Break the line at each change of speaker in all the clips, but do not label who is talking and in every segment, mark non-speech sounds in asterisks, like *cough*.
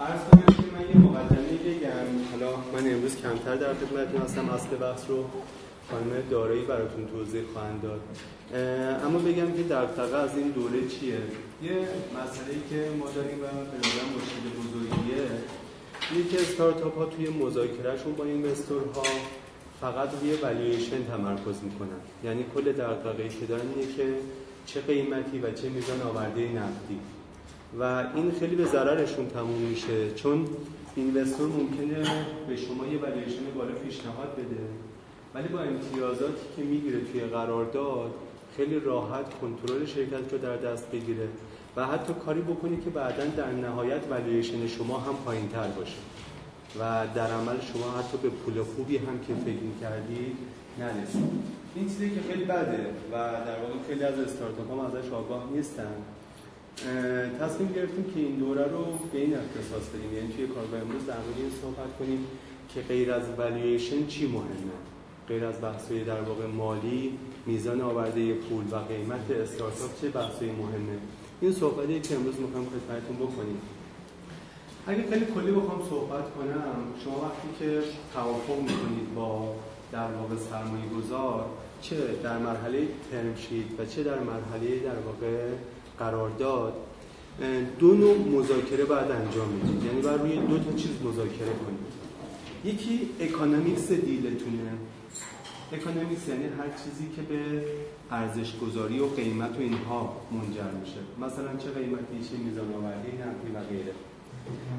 عرض من یه مقدمه حالا من امروز کمتر در خدمتتون هستم. اصل بحث رو خانم دارایی براتون توضیح خواهند داد. اما بگم که در از این دوره چیه؟ یه مسئله که ما داریم و به مشکل بزرگیه که استارتاپ ها توی مذاکرهشون با ها فقط روی والویشن تمرکز می‌کنن. یعنی کل دغدغه‌ای که دارن اینه که چه قیمتی و چه میزان آورده نقدی. و این خیلی به ضررشون تموم میشه چون اینوستور ممکنه به شما یه والویشن بالا پیشنهاد بده. ولی با امتیازاتی که می‌گیره توی قرارداد خیلی راحت کنترل شرکت رو در دست بگیره و حتی کاری بکنی که بعدا در نهایت والویشن شما هم پایین تر باشه. و در عمل شما حتی به پول خوبی هم که فکر کردی نرسید این چیزی که خیلی بده و در واقع خیلی از استارتاپ هم ازش آگاه نیستن. تصمیم گرفتیم که این دوره رو به این اختصاص بدیم. یعنی توی کارگاه امروز در مورد این صحبت کنیم که غیر از والویشن چی مهمه؟ غیر از بحث‌های در واقع مالی میزان آورده پول و قیمت استارتاپ چه بحث‌های مهمه؟ این صحبتی که امروز می‌خوام خدمتتون بکنیم. اگه خیلی کلی بخوام صحبت کنم شما وقتی که توافق می‌کنید با در واقع سرمایه گذار چه در مرحله ترم و چه در مرحله در واقع قرارداد دو نوع مذاکره باید انجام می‌دید یعنی باید روی دو تا چیز مذاکره کنید. یکی economics deal تونه. economics یعنی هر چیزی که به ارزش گذاری و قیمت و اینها منجر میشه. مثلا چه قیمتی چه میزان آورده نقدی و غیره.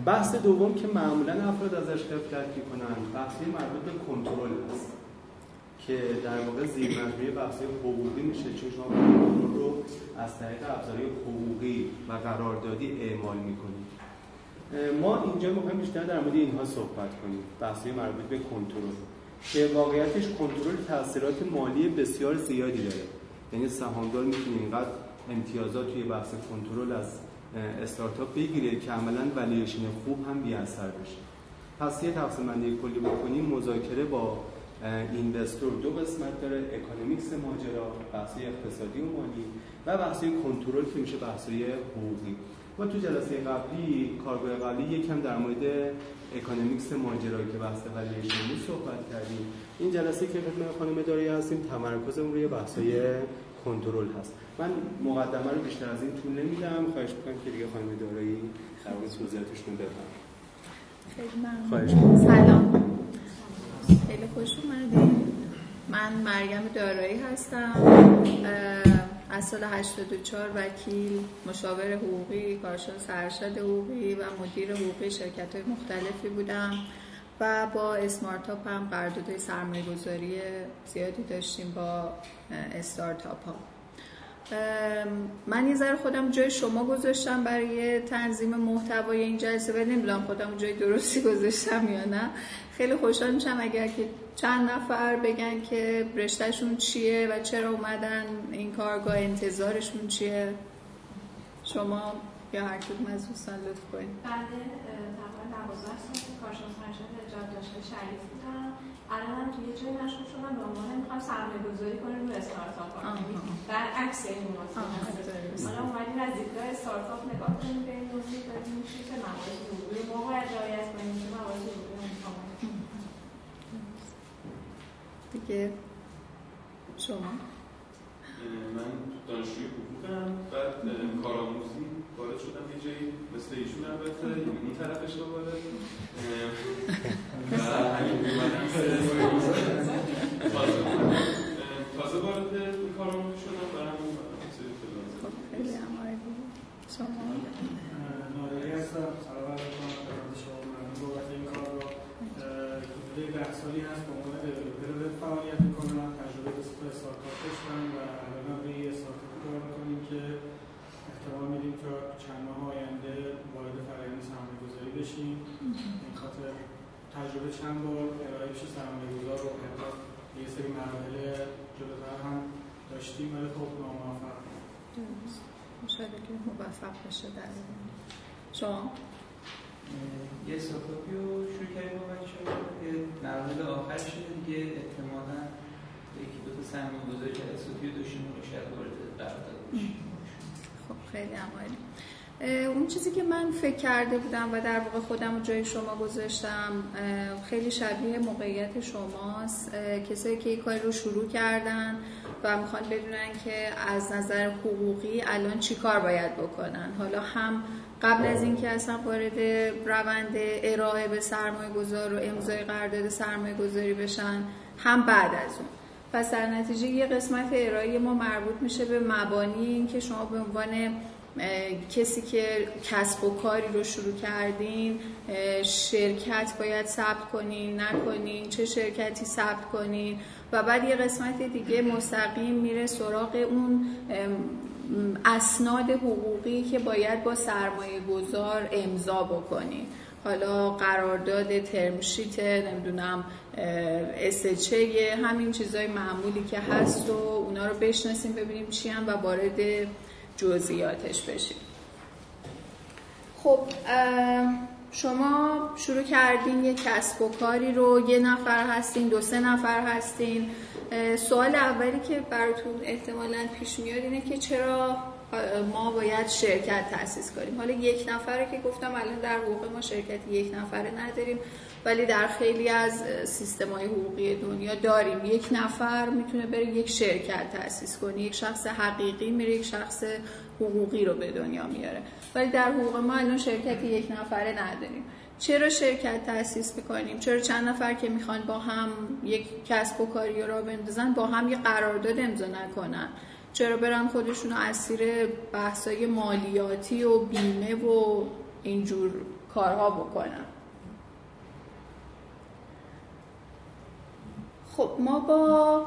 بحث دوم که معمولا افراد ازش غفلت می‌کنن بحثی مربوط به کنترل هست. که در واقع زیر مجموعه بحث حقوقی میشه چون شما کنترل رو از طریق ابزارهای حقوقی و قراردادی اعمال می‌کنید ما اینجا می‌خوایم بیشتر در مورد اینها صحبت کنیم بحثی مربوط به کنترل. که واقعیتش کنترل تاثیرات مالی بسیار زیادی داره. یعنی سهامدار می‌تونه اینقدر امتیازات توی بحث کنترل از استارتاپ بگیره که عملا ولیشن خوب هم بی اثر بشه. پس یه تقسیم بندی کلی بکنیم مذاکره با investor دو قسمت داره economics ماجرا بحث اقتصادی و مالی و بحث کنترل که میشه بحث حقوقی. ما تو جلسه قبلی کارگاه قبلی یکم در مورد economics ماجرا که بحث ولیشن صحبت کردیم. این جلسه که خدمت خانم داری هستیم تمرکزمون روی بحث‌های کنترل هست. من مقدمه رو بیشتر از این طول نمیدم. خواهش می‌کنم که دیگه خانم دارایی مورد توضیحاتشون بفرمایید.
خیلی ممنون. سلام. خیلی خوش اومدید من مریم دارایی هستم. از سال 84 وکیل مشاور حقوقی کارشناس ارشد حقوقی و مدیر حقوقی شرکت های مختلفی بودم و با اسمارتاپ هم قراردادهای سرمایه گذاری زیادی داشتیم با استارتاپ ها. من یه ذره خودم جای شما گذاشتم برای تنظیم محتوای این جلسه ولی نمی‌دونم خودم جای درستی گذاشتم یا نه. خیلی خوشحال میشم اگر که چند نفر بگن که رشتهشون چیه و چرا اومدن این کارگاه انتظارشون چیه. شما یا هر کدوم از دوستان لطف کنید.
بعد تقریبا 12 سال کارشناس ارشد جاده‌داشت شریف بودم. الان هم توی جای مشغول شدم به عنوان می‌خوام سرمایه گذاری کنیم روی استارتاپ ها. در عکس این موضوع. حالا اومدیم از دیدگاه استارتاپ نگاه کنیم به این موضوع داریم میشه که موارد حقوقی ما باید رعایت کنیم که موارد حقوقی
دیگه شما.
من دانشجوی حقوقم بعد کارآموزی. وارد شدم یه جایی مثل ایشون البته این طرفش رو وارد. و همین اومدم تازه وارد کارآموزی شدم و همون
خب خیلی عمالی شما؟
نادری هستم. سلام علیکم. خدمت شما. ممنون بابت این کار رو. حدود ده سالی هست. به عنوان دیولپر فعالیت می‌کنم تجربه به استارتاپ داشتم و الان به یه استارتاپ کار می‌کنیم که احتمال میدیم تا چند ماه آینده وارد فرآیند سرمایه گذاری بشیم این خاطر تجربه چند بار ارائه بشه سرمایه گذار رو حتی یه سری مراحل جلوتر هم داشتیم ولی خب ناموفق.
شاید که موفق بشه در شما؟
یه استارتاپی رو شروع کردیم با بچه یه مراحل آخر شده دیگه. احتمالا یکی دو تا سرمایه گذاری که اساسی رو داشتیم رو شاید وارد قرارداد بشیم.
خیلی عمالی. اون چیزی که من فکر کرده بودم و در واقع خودم رو جای شما گذاشتم خیلی شبیه موقعیت شماست. کسایی که این کاری رو شروع کردن و می‌خوان بدونن که از نظر حقوقی الان چی کار باید بکنن. حالا هم قبل از اینکه اصلا وارد روند ارائه به سرمایه گذار و امضای قرارداد سرمایه گذاری بشن هم بعد از اون. پس در نتیجه یه قسمت ارائه ما مربوط میشه به مبانی این که شما به عنوان کسی که کسب و کاری رو شروع کردین شرکت باید ثبت کنین نکنین چه شرکتی ثبت کنین و بعد یه قسمت دیگه مستقیم میره سراغ اون اسناد حقوقی که باید با سرمایه گذار امضا بکنین. حالا قرارداد ترمشیت نمی‌دونم اسچه همین چیزای معمولی که هست و اونا رو بشناسیم ببینیم چی هم و وارد جزئیاتش بشیم. خب شما شروع کردین یه کسب و کاری رو یه نفر هستین دو سه نفر هستین. سوال اولی که براتون احتمالا پیش میاد اینه که چرا ما باید شرکت تأسیس کنیم؟ حالا یک نفره که گفتم الان در واقع ما شرکت یک نفره نداریم. ولی در خیلی از سیستم های حقوقی دنیا داریم. یک نفر می‌تونه بره یک شرکت تأسیس کنه یک شخص حقیقی میره یک شخص حقوقی رو به دنیا میاره. ولی در حقوق ما الان شرکت یک نفره نداریم. چرا شرکت تأسیس می‌کنیم؟ چرا چند نفر که می‌خوان با هم یک کسب و کاری را بندازن با هم یه قرارداد امضا نکنن؟ چرا برن خودشون اسیر بحثای مالیاتی و بیمه و اینجور کارها بکنن؟ خب ما با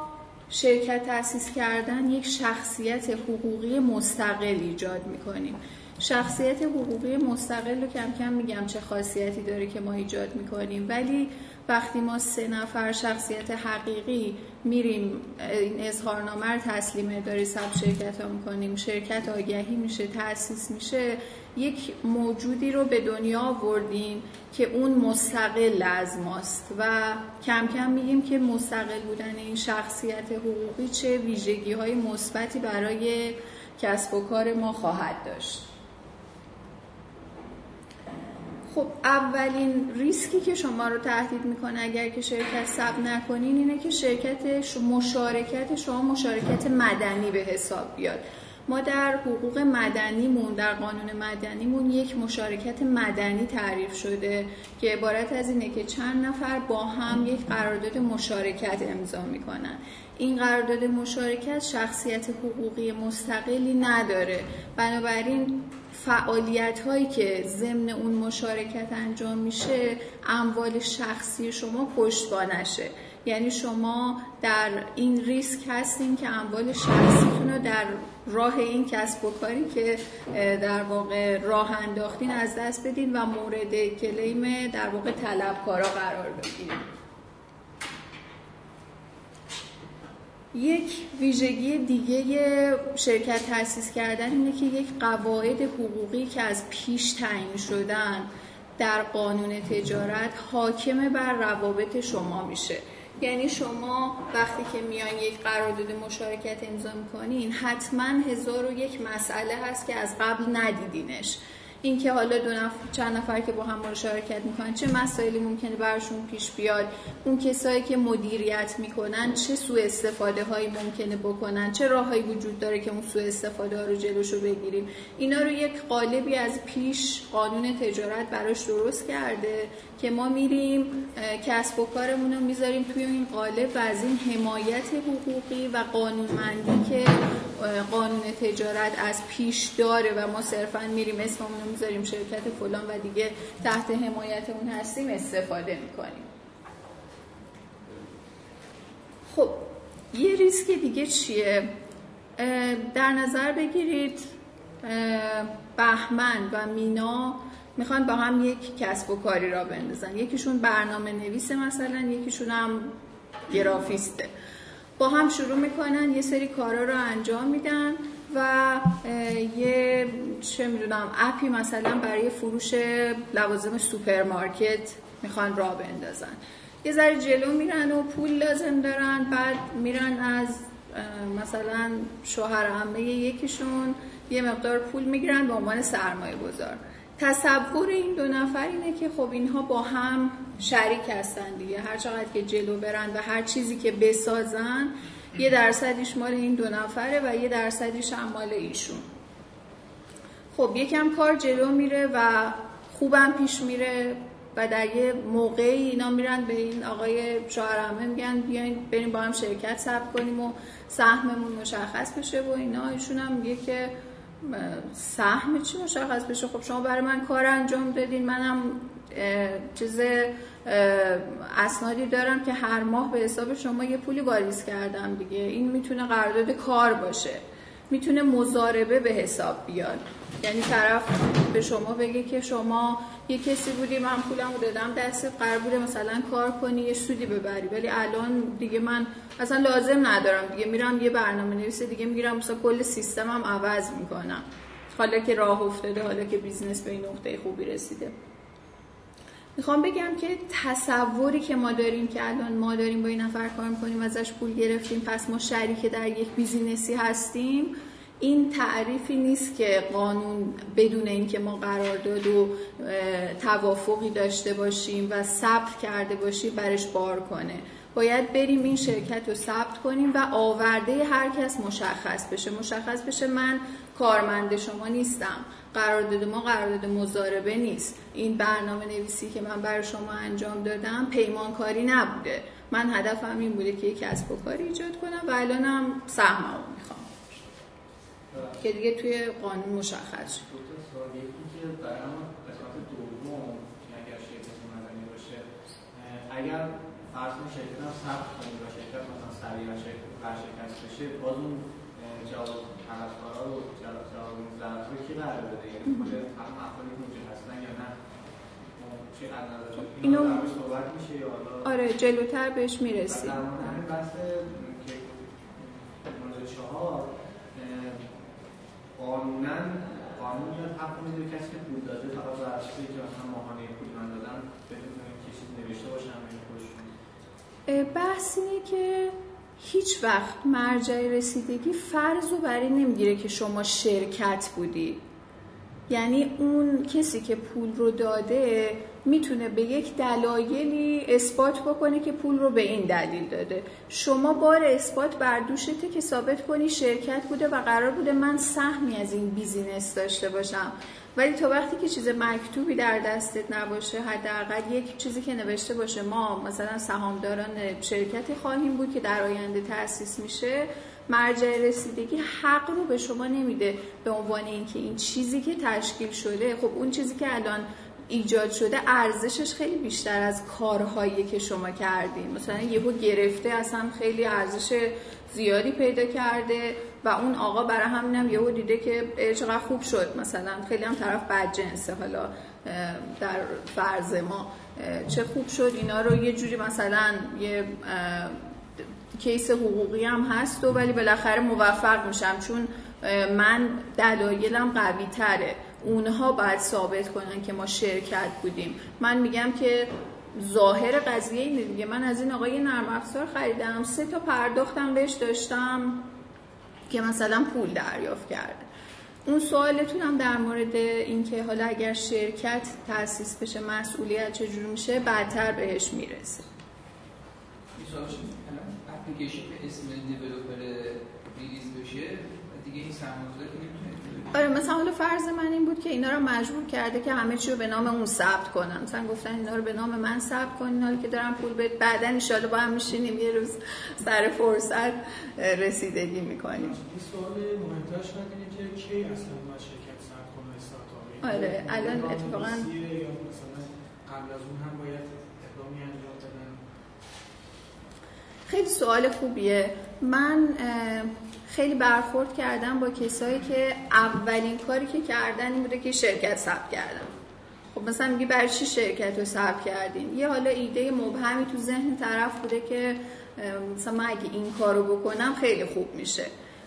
شرکت تأسیس کردن یک شخصیت حقوقی مستقل ایجاد می‌کنیم. شخصیت حقوقی مستقل رو کم کم میگم چه خاصیتی داره که ما ایجاد می‌کنیم ولی وقتی ما سه نفر شخصیت حقیقی میریم این اظهارنامه رو تسلیم اداره سب شرکت ها می‌کنیم شرکت آگهی میشه تأسیس میشه یک موجودی رو به دنیا آوردیم که اون مستقل از ماست و کم کم میگیم که مستقل بودن این شخصیت حقوقی چه ویژگی های مثبتی برای کسب و کار ما خواهد داشت. خب اولین ریسکی که شما رو تهدید می‌کنه اگر که شرکت ثبت نکنین اینه که شرکت مشارکت شما مشارکت مدنی به حساب بیاد. ما در حقوق مدنیمون در قانون مدنیمون یک مشارکت مدنی تعریف شده که عبارت از اینه که چند نفر با هم یک قرارداد مشارکت امضا می‌کنن. این قرارداد مشارکت شخصیت حقوقی مستقلی نداره. بنابراین فعالیت هایی که ضمن اون مشارکت انجام میشه اموال شخصی شما پشتوانشه. یعنی شما در این ریسک هستین که اموال شخصیتون رو در راه این کسب و کاری که در واقع راه انداختین از دست بدین و مورد کلیم در واقع طلبکارا قرار بگیرید یک ویژگی دیگه شرکت تأسیس کردن اینه که یک قواعد حقوقی که از پیش تعیین شدن در قانون تجارت حاکم بر روابط شما میشه. یعنی شما وقتی که میان یک قرارداد مشارکت امضا می‌کنین حتما هزار و یک مسئله هست که از قبل ندیدینش. اینکه حالا دو نفر چند نفر که با هم مشارکت می‌کنن چه مسائلی ممکنه براشون پیش بیاد؟ اون کسایی که مدیریت می‌کنن چه سوء استفاده هایی ممکنه بکنن؟ چه راههایی وجود داره که اون سوء استفاده ها رو جلوشو بگیریم؟ اینا رو یک قالبی از پیش قانون تجارت براش درست کرده که ما میریم کسب و کارمون رو می‌ذاریم توی این قالب و از این حمایت حقوقی و قانونمندی که قانون تجارت از پیش داره و ما صرفا میریم اسممون می‌ذاریم شرکت فلان و دیگه تحت حمایت اون هستیم استفاده می‌کنیم. خب یه ریسک دیگه چیه؟ در نظر بگیرید بهمن و مینا می‌خوان با هم یک کسب و کاری راه بندازن. یکیشون برنامه نویسه مثلا یکیشون هم گرافیسته. با هم شروع می‌کنن یه سری کارا رو انجام میدن. و یه چه می‌دونم app ی مثلا برای فروش لوازم سوپرمارکت می‌خوان راه بندازن. یه ذره جلو میرن و پول لازم دارن بعد میرن از مثلا شوهر عمه یکیشون یه مقدار پول می‌گیرن به عنوان سرمایه گذار تصور این دو نفر اینه که خب اینها با هم شریک هستن دیگه. هر چقدر که جلو برن و هر چیزی که بسازن یه درصدیش مال این دو نفره و یه درصدیش هم مال ایشون. خب یکم کار جلو میره و خوبم پیش میره و در یه موقعی اینا میرن به این آقای شوهرمه میگن بیاین بریم با هم شرکت ثبت کنیم و سهممون مشخص بشه و اینا. ایشون هم میگه که سهم چی مشخص بشه؟ خب شما برای من کار انجام دادین منم چیز اسنادی دارم که هر ماه به حساب شما یه پولی واریز کردم دیگه. این می‌تونه قرارداد کار باشه. می‌تونه مزاربه به حساب بیاد. یعنی طرف به شما بگه که شما یه کسی بودی من پولم رو دادم دست قرار بوده مثلا کار کنی یه سودی ببری. ولی الان دیگه من اصلا لازم ندارم. دیگه میرم یه برنامه نویس دیگه می‌گیرم مثلا کل سیستمم عوض می‌کنم. حالا که راه افتاده حالا که business به این نقطه خوبی رسیده. می‌خوام بگم که تصوری که ما داریم که الان ما داریم با این نفر کار می‌کنیم ازش پول گرفتیم پس ما شریک در یک business ی هستیم این تعریفی نیست که قانون بدون اینکه ما قرارداد و توافقی داشته باشیم و ثبت کرده باشیم برش بار کنه. باید بریم این شرکت رو ثبت کنیم و آورده هر کس مشخص بشه. مشخص بشه من کارمند شما نیستم. قرارداد ما قرارداد مزاربه نیست. این برنامه نویسی که من برای شما انجام دادم پیمانکاری نبوده. من هدفم این بوده که یک کسب و کاری ایجاد کنم و الانم سهممو می‌خوام. که دیگه توی قانون مشخص شد
اگر فرض کنید شرکت هم ثبت کنید و شرکت مثلا سریع و شرکت ورشکست بشه باز اون جواب طلبکارا رو جواب ضرر رو کی قرار بده؟ یعنی خود هم افرادی که اونجا هستن یا نه؟ نظر اینو صحبت میشه یا
آره جلوتر بهش می‌رسیم.
در مورد همین بحث که مورد چهار قانونا قانون میاد حق میده کسی که پول داده فقط بر اساس اینکه مثلا ماهانه پول من دادم بدون که چیزی نوشته باشم
بحث اینه که هیچ وقت مرجع رسیدگی فرض رو برای نمی‌گیره که شما شرکت بودی. یعنی اون کسی که پول رو داده می‌تونه به یک دلایلی اثبات بکنه که پول رو به این دلیل داده. شما بار اثبات بر دوشته که ثابت کنی شرکت بوده و قرار بوده من سهمی از این بیزینس داشته باشم. ولی تا وقتی که چیز مکتوبی در دستت نباشه حداقل یک چیزی که نوشته باشه ما مثلا سهامداران شرکتی خواهیم بود که در آینده تأسیس میشه مرجع رسیدگی حق رو به شما نمیده به عنوان اینکه این چیزی که تشکیل شده خب اون چیزی که الان ایجاد شده ارزشش خیلی بیشتر از کارهایی که شما کردین. مثلا یهو گرفته اصلا خیلی ارزش زیادی پیدا کرده. و اون آقا برای همینم یهو دیده که چقدر خوب شد. مثلا خیلی هم طرف بد جنسه. حالا در فرض ما چه خوب شد. اینا رو یه جوری مثلا یه کیس حقوقی هم هست و ولی بالاخره موفق میشم. چون من دلایلم قوی تره. اونها باید ثابت کنن که ما شرکت بودیم. من میگم که ظاهر قضیه اینه دیگه. من از این آقای نرم افزار خریدم. سه تا پرداختم بهش داشتم. که مثلا پول دریافت کرده. اون سوالتون هم در مورد اینکه حالا اگر شرکت تأسیس بشه مسئولیت چجور میشه بعدتر بهش می‌رسه.
اپلیکیشن به اسم دیولوپر ریلیز بشه؟ دیگه این سرمایه‌گذار
آره مثلا حالا فرض من این بود که اینا رو مجبور کرده که همه چی رو به نام اون ثبت کنن. مثلا گفتن اینا رو به نام من ثبت کنین حالا که دارم پول بد بعدا ان با هم میشینیم یه روز سر فرصت رسیدگی می‌کنیم. این
سوال مهمترش اینه که کی اصلا شرکت ثبت کنه استارتاپی
آره الان اتفاقا
قبل از اون هم باید اقدامی انجام بدن؟
خیلی سوال خوبیه. من خیلی برخورد کردم با کسایی که اولین کاری که کردن این بوده که شرکت ثبت کردن خب مثلا میگی برای چی شرکت رو ثبت کردین؟ یه حالا ایده مبهمی تو ذهن طرف بوده که مثلا من اگه این کارو بکنم خیلی خوب میشه.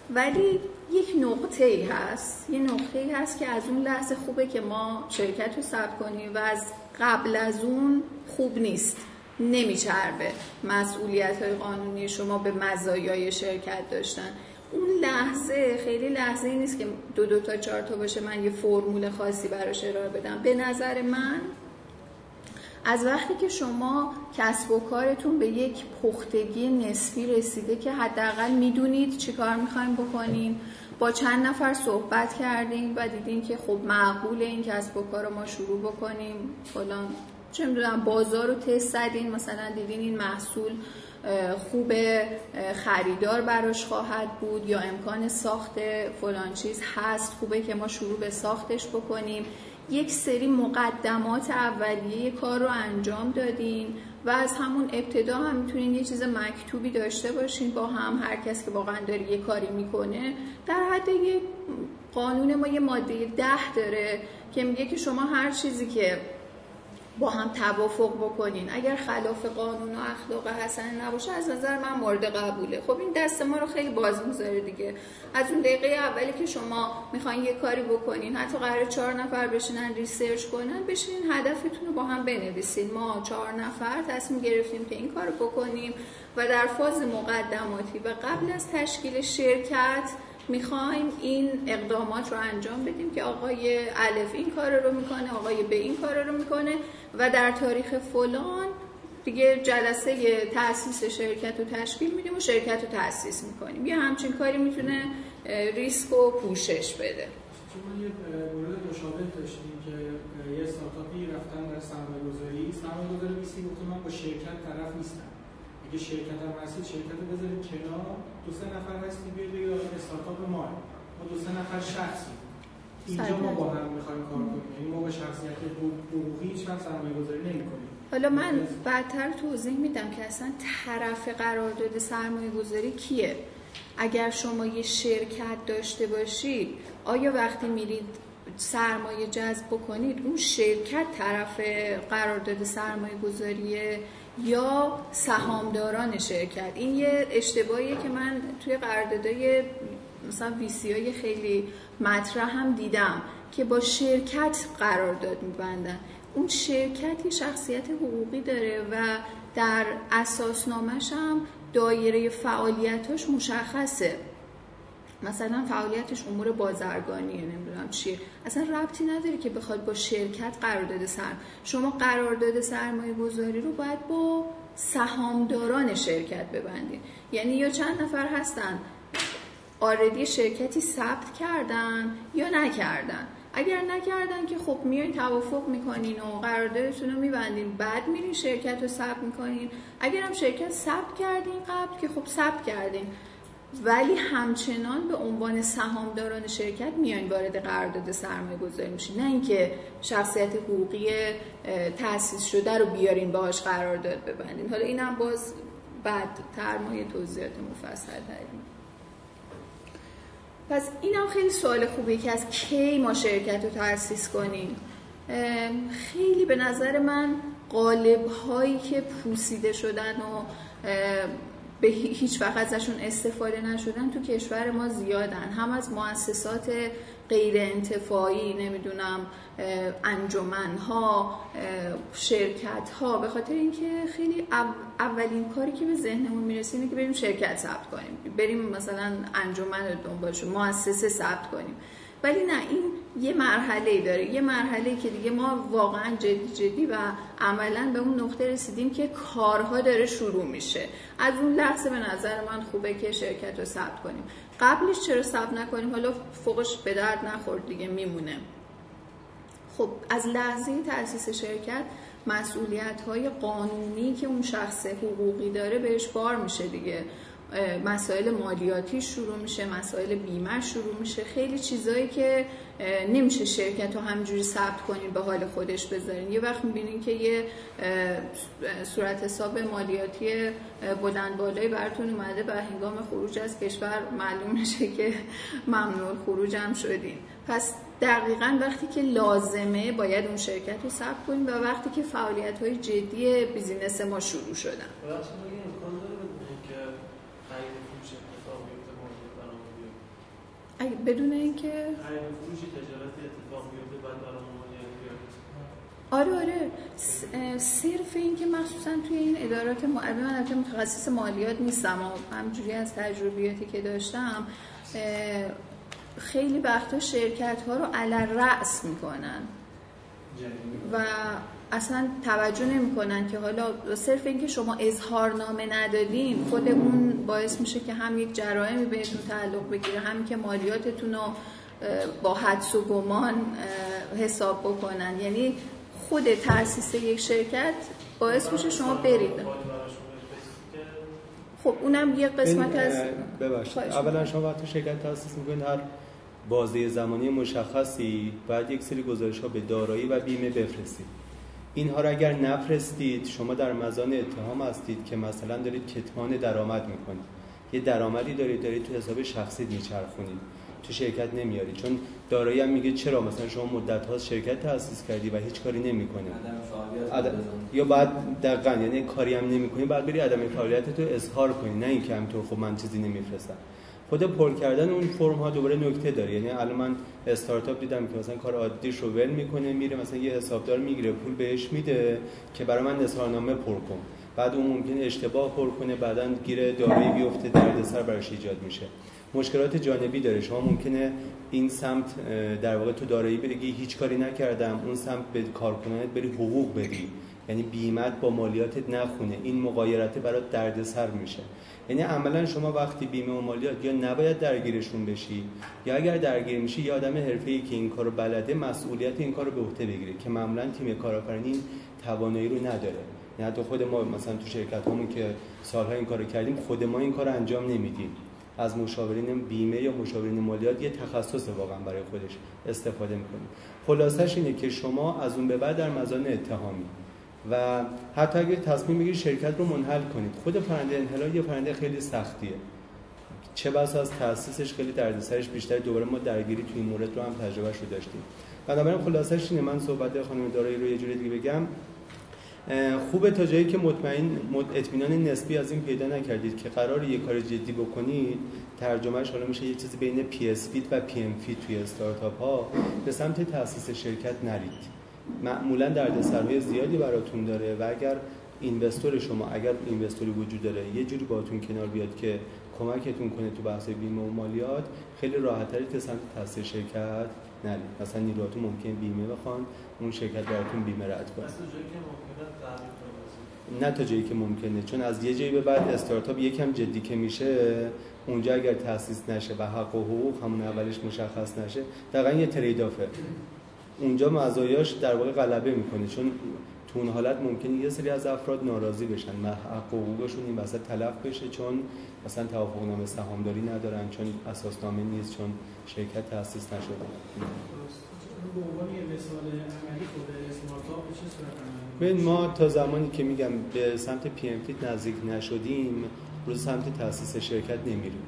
ولی یک نقطه ای هست. یه نقطه ای هست که از اون لحظه خوبه که ما شرکت رو ثبت کنیم و از قبل از اون خوب نیست. نمیچربه مسئولیت های قانونی شما به مزایای شرکت داشتن. اون لحظه خیلی لحظه ای نیست که دو دو تا چهار تا باشه من یه فرمول خاصی براش ارائه بدم. به نظر من از وقتی که شما کسب و کارتون به یک پختگی نسبی رسیده که حداقل می‌دونید چی کار می‌خوایم بکنین با چند نفر صحبت کردیم و دیدیم که خب معقول این کسب و کار رو ما شروع بکنیم فلان. چه می‌دونم بازار رو تست زدین مثلا دیدین این محصول خوب خریدار براش خواهد بود یا امکان ساخت فلان چیز هست خوبه که ما شروع به ساختش بکنیم. یک سری مقدمات اولیه کار رو انجام دادین و از همون ابتدا هم می‌تونین یه چیز مکتوبی داشته باشین با هم. هر کس که واقعا داره یه کاری می‌کنه در حد یه قانون ما یه ماده ده داره که میگه که شما هر چیزی که با هم توافق بکنین. اگر خلاف قانون و اخلاق حسن نباشه از نظر من مورد قبوله. خب این دست ما رو خیلی باز می‌ذاره دیگه. از اون دقیقه اولی که شما می‌خواین یه کاری بکنین حتی قراره چهار نفر بشینن research کنن بشینین هدفتون رو با هم بنویسین. ما چهار نفر تصمیم گرفتیم که این کار بکنیم و در فاز مقدماتی و قبل از تشکیل شرکت می‌خوایم این اقدامات رو انجام بدیم که آقای الف این کار رو می‌کنه آقای ب این کار رو می‌کنه و در تاریخ فلان دیگه جلسه تاسیس شرکت رو تشکیل میدیم و شرکت رو تاسیس می‌کنیم. یه همچین کاری می‌تونه ریسک و پوشش بده.
چون یه مورد مشابه داشتیم که یه استارتاپی رفتن در سرمایه گذاری سرمایه گذاری من با شرکت طرف نیستم. اگه شرکت هم هستید شرکت رو بذارید کنار. دو سه نفر هستید بیاید بگید استارتاپ ما ما دو سه نفر شخصی اینجا ما با هم می‌خوایم کار کنیم. یعنی ما با شخصیت حقوقی هیچ وقت سرمایه گذاری نمی‌کنیم.
حالا من بعدتر توضیح میدم که اصلا طرف قرارداد سرمایه گذاری کیه. اگر شما یه شرکت داشته باشید آیا وقتی میرید سرمایه جذب بکنید اون شرکت طرف قرارداد سرمایه گذاریه یا سهامداران شرکت این یه اشتباهیه که من توی قراردادهای مثلا ویسی های خیلی مطرح هم دیدم که با شرکت قرارداد میبندن. اون شرکت یه شخصیت حقوقی داره و در اساسنامش هم دایره فعالیتاش مشخصه. مثلا فعالیتش امور بازرگانیه نمی‌دونم چیه. اصلا ربطی نداره که بخواد با شرکت قرارداد سر شما قرارداد سرمایه گذاری رو باید با سهامداران شرکت ببندید یعنی یا چند نفر هستن آردی شرکتی ثبت کردن یا نکردن. اگر نکردن که خب میایین توافق می‌کنین و قراردادتون رو میبندین بعد میرین شرکت رو ثبت می‌کنین. اگر هم شرکت ثبت کردین قبل که خب ثبت کردین. ولی همچنان به عنوان سهامداران شرکت میایین وارد قرارداد سرمایه گذاری میشین نه اینکه شخصیت حقوقی تأسیس شده رو بیارین باهاش قرارداد ببندین حالا اینم باز بعد ترمایه توضیحات مفصل داریم پس این هم خیلی سوال خوبه که از کی ما شرکت رو تأسیس کنیم؟ خیلی به نظر من قالب هایی که پوسیده شدن و به هیچ وقت ازشون استفاده نشدن تو کشور ما زیادن. هم از مؤسسات غیر انتفاعی نمی‌دونم انجمن ها شرکت ها به خاطر اینکه خیلی اولین کاری که به ذهنمون می‌رسه اینه که بریم شرکت ثبت کنیم. بریم مثلا انجمن رو دنبال مؤسسه ثبت کنیم. ولی نه این یه مرحله داره. یه مرحله که دیگه ما واقعا جدی جدی و عملا به اون نقطه رسیدیم که کارها داره شروع میشه. از اون لحظه به نظر من خوبه که شرکت رو ثبت کنیم. قبلش چرا ثبت نکنیم؟ حالا فوقش به درد نخورد دیگه میمونه. خب از لحظه تاسیس شرکت مسئولیت های قانونی که اون شخص حقوقی داره بهش بار میشه دیگه. مسائل مالیاتی شروع میشه مسائل بیمه شروع میشه. خیلی چیزایی که نمیشه شرکت رو همجوری ثبت کنین به حال خودش بذارین. یه وقت می‌بینین که یه صورت حساب مالیاتی بلند بالایی براتون اومده و هنگام خروج از کشور معلوم میشه که ممنوع خروج هم شدین. پس دقیقا وقتی که لازمه باید اون شرکت رو ثبت کنیم و وقتی که فعالیت های جدی بیزینس ما شروع شدن. اگه بدون اینکه
خرید فروشی تجارتی اتفاق بیفته بعد
آره آره. صرف این که مخصوصا توی این ادارات معلم من متخصص مالیات نیستم و همجوری از تجربیاتی که داشتم خیلی وقتا شرکت ها رو علر رأس می‌کنن و اصلا توجه نمی‌کنن که حالا صرف اینکه شما اظهارنامه ندادین خود اون باعث میشه که هم یک جرائمی بهتون تعلق بگیره هم که مالیاتتون رو با حدس و گمان حساب بکنن. یعنی خود تاسیس یک شرکت باعث میشه شما برید. خب اونم یه قسمت از
ببخشید. اولا شما وقتی شرکت تاسیس می‌کنید هر بازه زمانی مشخصی بعد یک سری گزارش ها به دارایی و بیمه بفرستید. اینها را اگر نفرستید شما در مزان اتهام هستید که مثلا دارید کتمان درآمد می‌کنید. یه درآمدی دارید دارید تو حساب شخصی میچرخونید. تو شرکت نمیاری. چون دارایی هم میگه چرا؟ مثلا شما مدت ها شرکت تاسیس کردی و هیچ کاری نمی‌کنی. عدم یا بعد دقیقاً یعنی کاری هم نمی‌کنی بعد بری عدم فعالیت تو اظهار کنی. نه اینکه همینطور خب من چیزی نمیفرستم. خود پر کردن اون فرم ها دوباره نکته داره. یعنی الان من استارتاپ دیدم که مثلا کار عادیش رو ول می‌کنه میره مثلا یه حسابدار می‌گیره پول بهش میده که برای من اظهارنامه پر کن. بعد اون ممکنه اشتباه پر کنه بعدا گیره دارایی بیفته دردسر براش ایجاد میشه. مشکلات جانبی داره. شما ممکنه این سمت در واقع تو دارایی بگی هیچ کاری نکردم اون سمت به کارکنانت بری حقوق بدی. یعنی بیمت با مالیاتت نخونه. این مقایرت برات دردسر میشه. یعنی عملا شما وقتی بیمه و مالیات یا نباید درگیرشون بشی یا اگر درگیر میشی یا آدم حرفه‌ای که این کارو بلده مسئولیت این کارو به عهده بگیره که معمولا تیم کارآفرینی توانایی رو نداره. یعنی حتی خود ما مثلا تو شرکت همون که سالها این کارو کردیم خود ما این کارو انجام نمیدیم. از مشاورین بیمه یا مشاورین مالیات یه تخصص واقعا برای خودش استفاده می‌کنیم. خلاصش اینه که شما از اون به بعد در مزان اتهامی و حتی اگر تصمیم بگیرید شرکت رو منحل کنید. خود فرنده انحلال یه فرنده خیلی سختیه. چه بس از تاسیسش خیلی دردسرش بیشتر دوباره ما درگیری توی این مورد رو هم تجربه رو داشتیم. بنابراین خلاصش اینه. من صحبت خانم دارایی رو یه جوری دیگه بگم. خوبه تا جایی که مطمئن اطمینان نسبی از این پیدا نکردید که قراره یه کار جدی بکنید. ترجمهش حالا میشه یه چیزی بین PSF و PMF توی استارتاپ ها. به سمت تاسیس شرکت نرید. معمولا دردسرهای زیادی براتون داره و اگر investor شما اگر investor ی وجود داره یه جوری باتون کنار بیاد که کمکتون کنه تو بحث بیمه و مالیات خیلی راحتتری تا سمت تاثیر شرکت نرید مثلا نیروهاتون ممکن بیمه بخوان اون شرکت براتون بیمه رد کنه. نه تا جایی که ممکنه چون از یه جایی به بعد استارتاپ یکم جدی که میشه اونجا اگر تاسیس نشه و حق و حقوق همون اولش مشخص نشه دقیقا یه ترید اونجا مزایاش در واقع غلبه می‌کنه چون تو اون حالت ممکنه یه سری از افراد ناراضی بشن. حق حقوقشون این وسط تلف بشه چون مثلا توافق نامه سهامداری ندارن چون اساسنامه نیست چون شرکت تأسیس نشده. ببین ما تا زمانی که میگم به سمت پی ام نزدیک نشدیم روز سمت تاسیس شرکت نمیریم.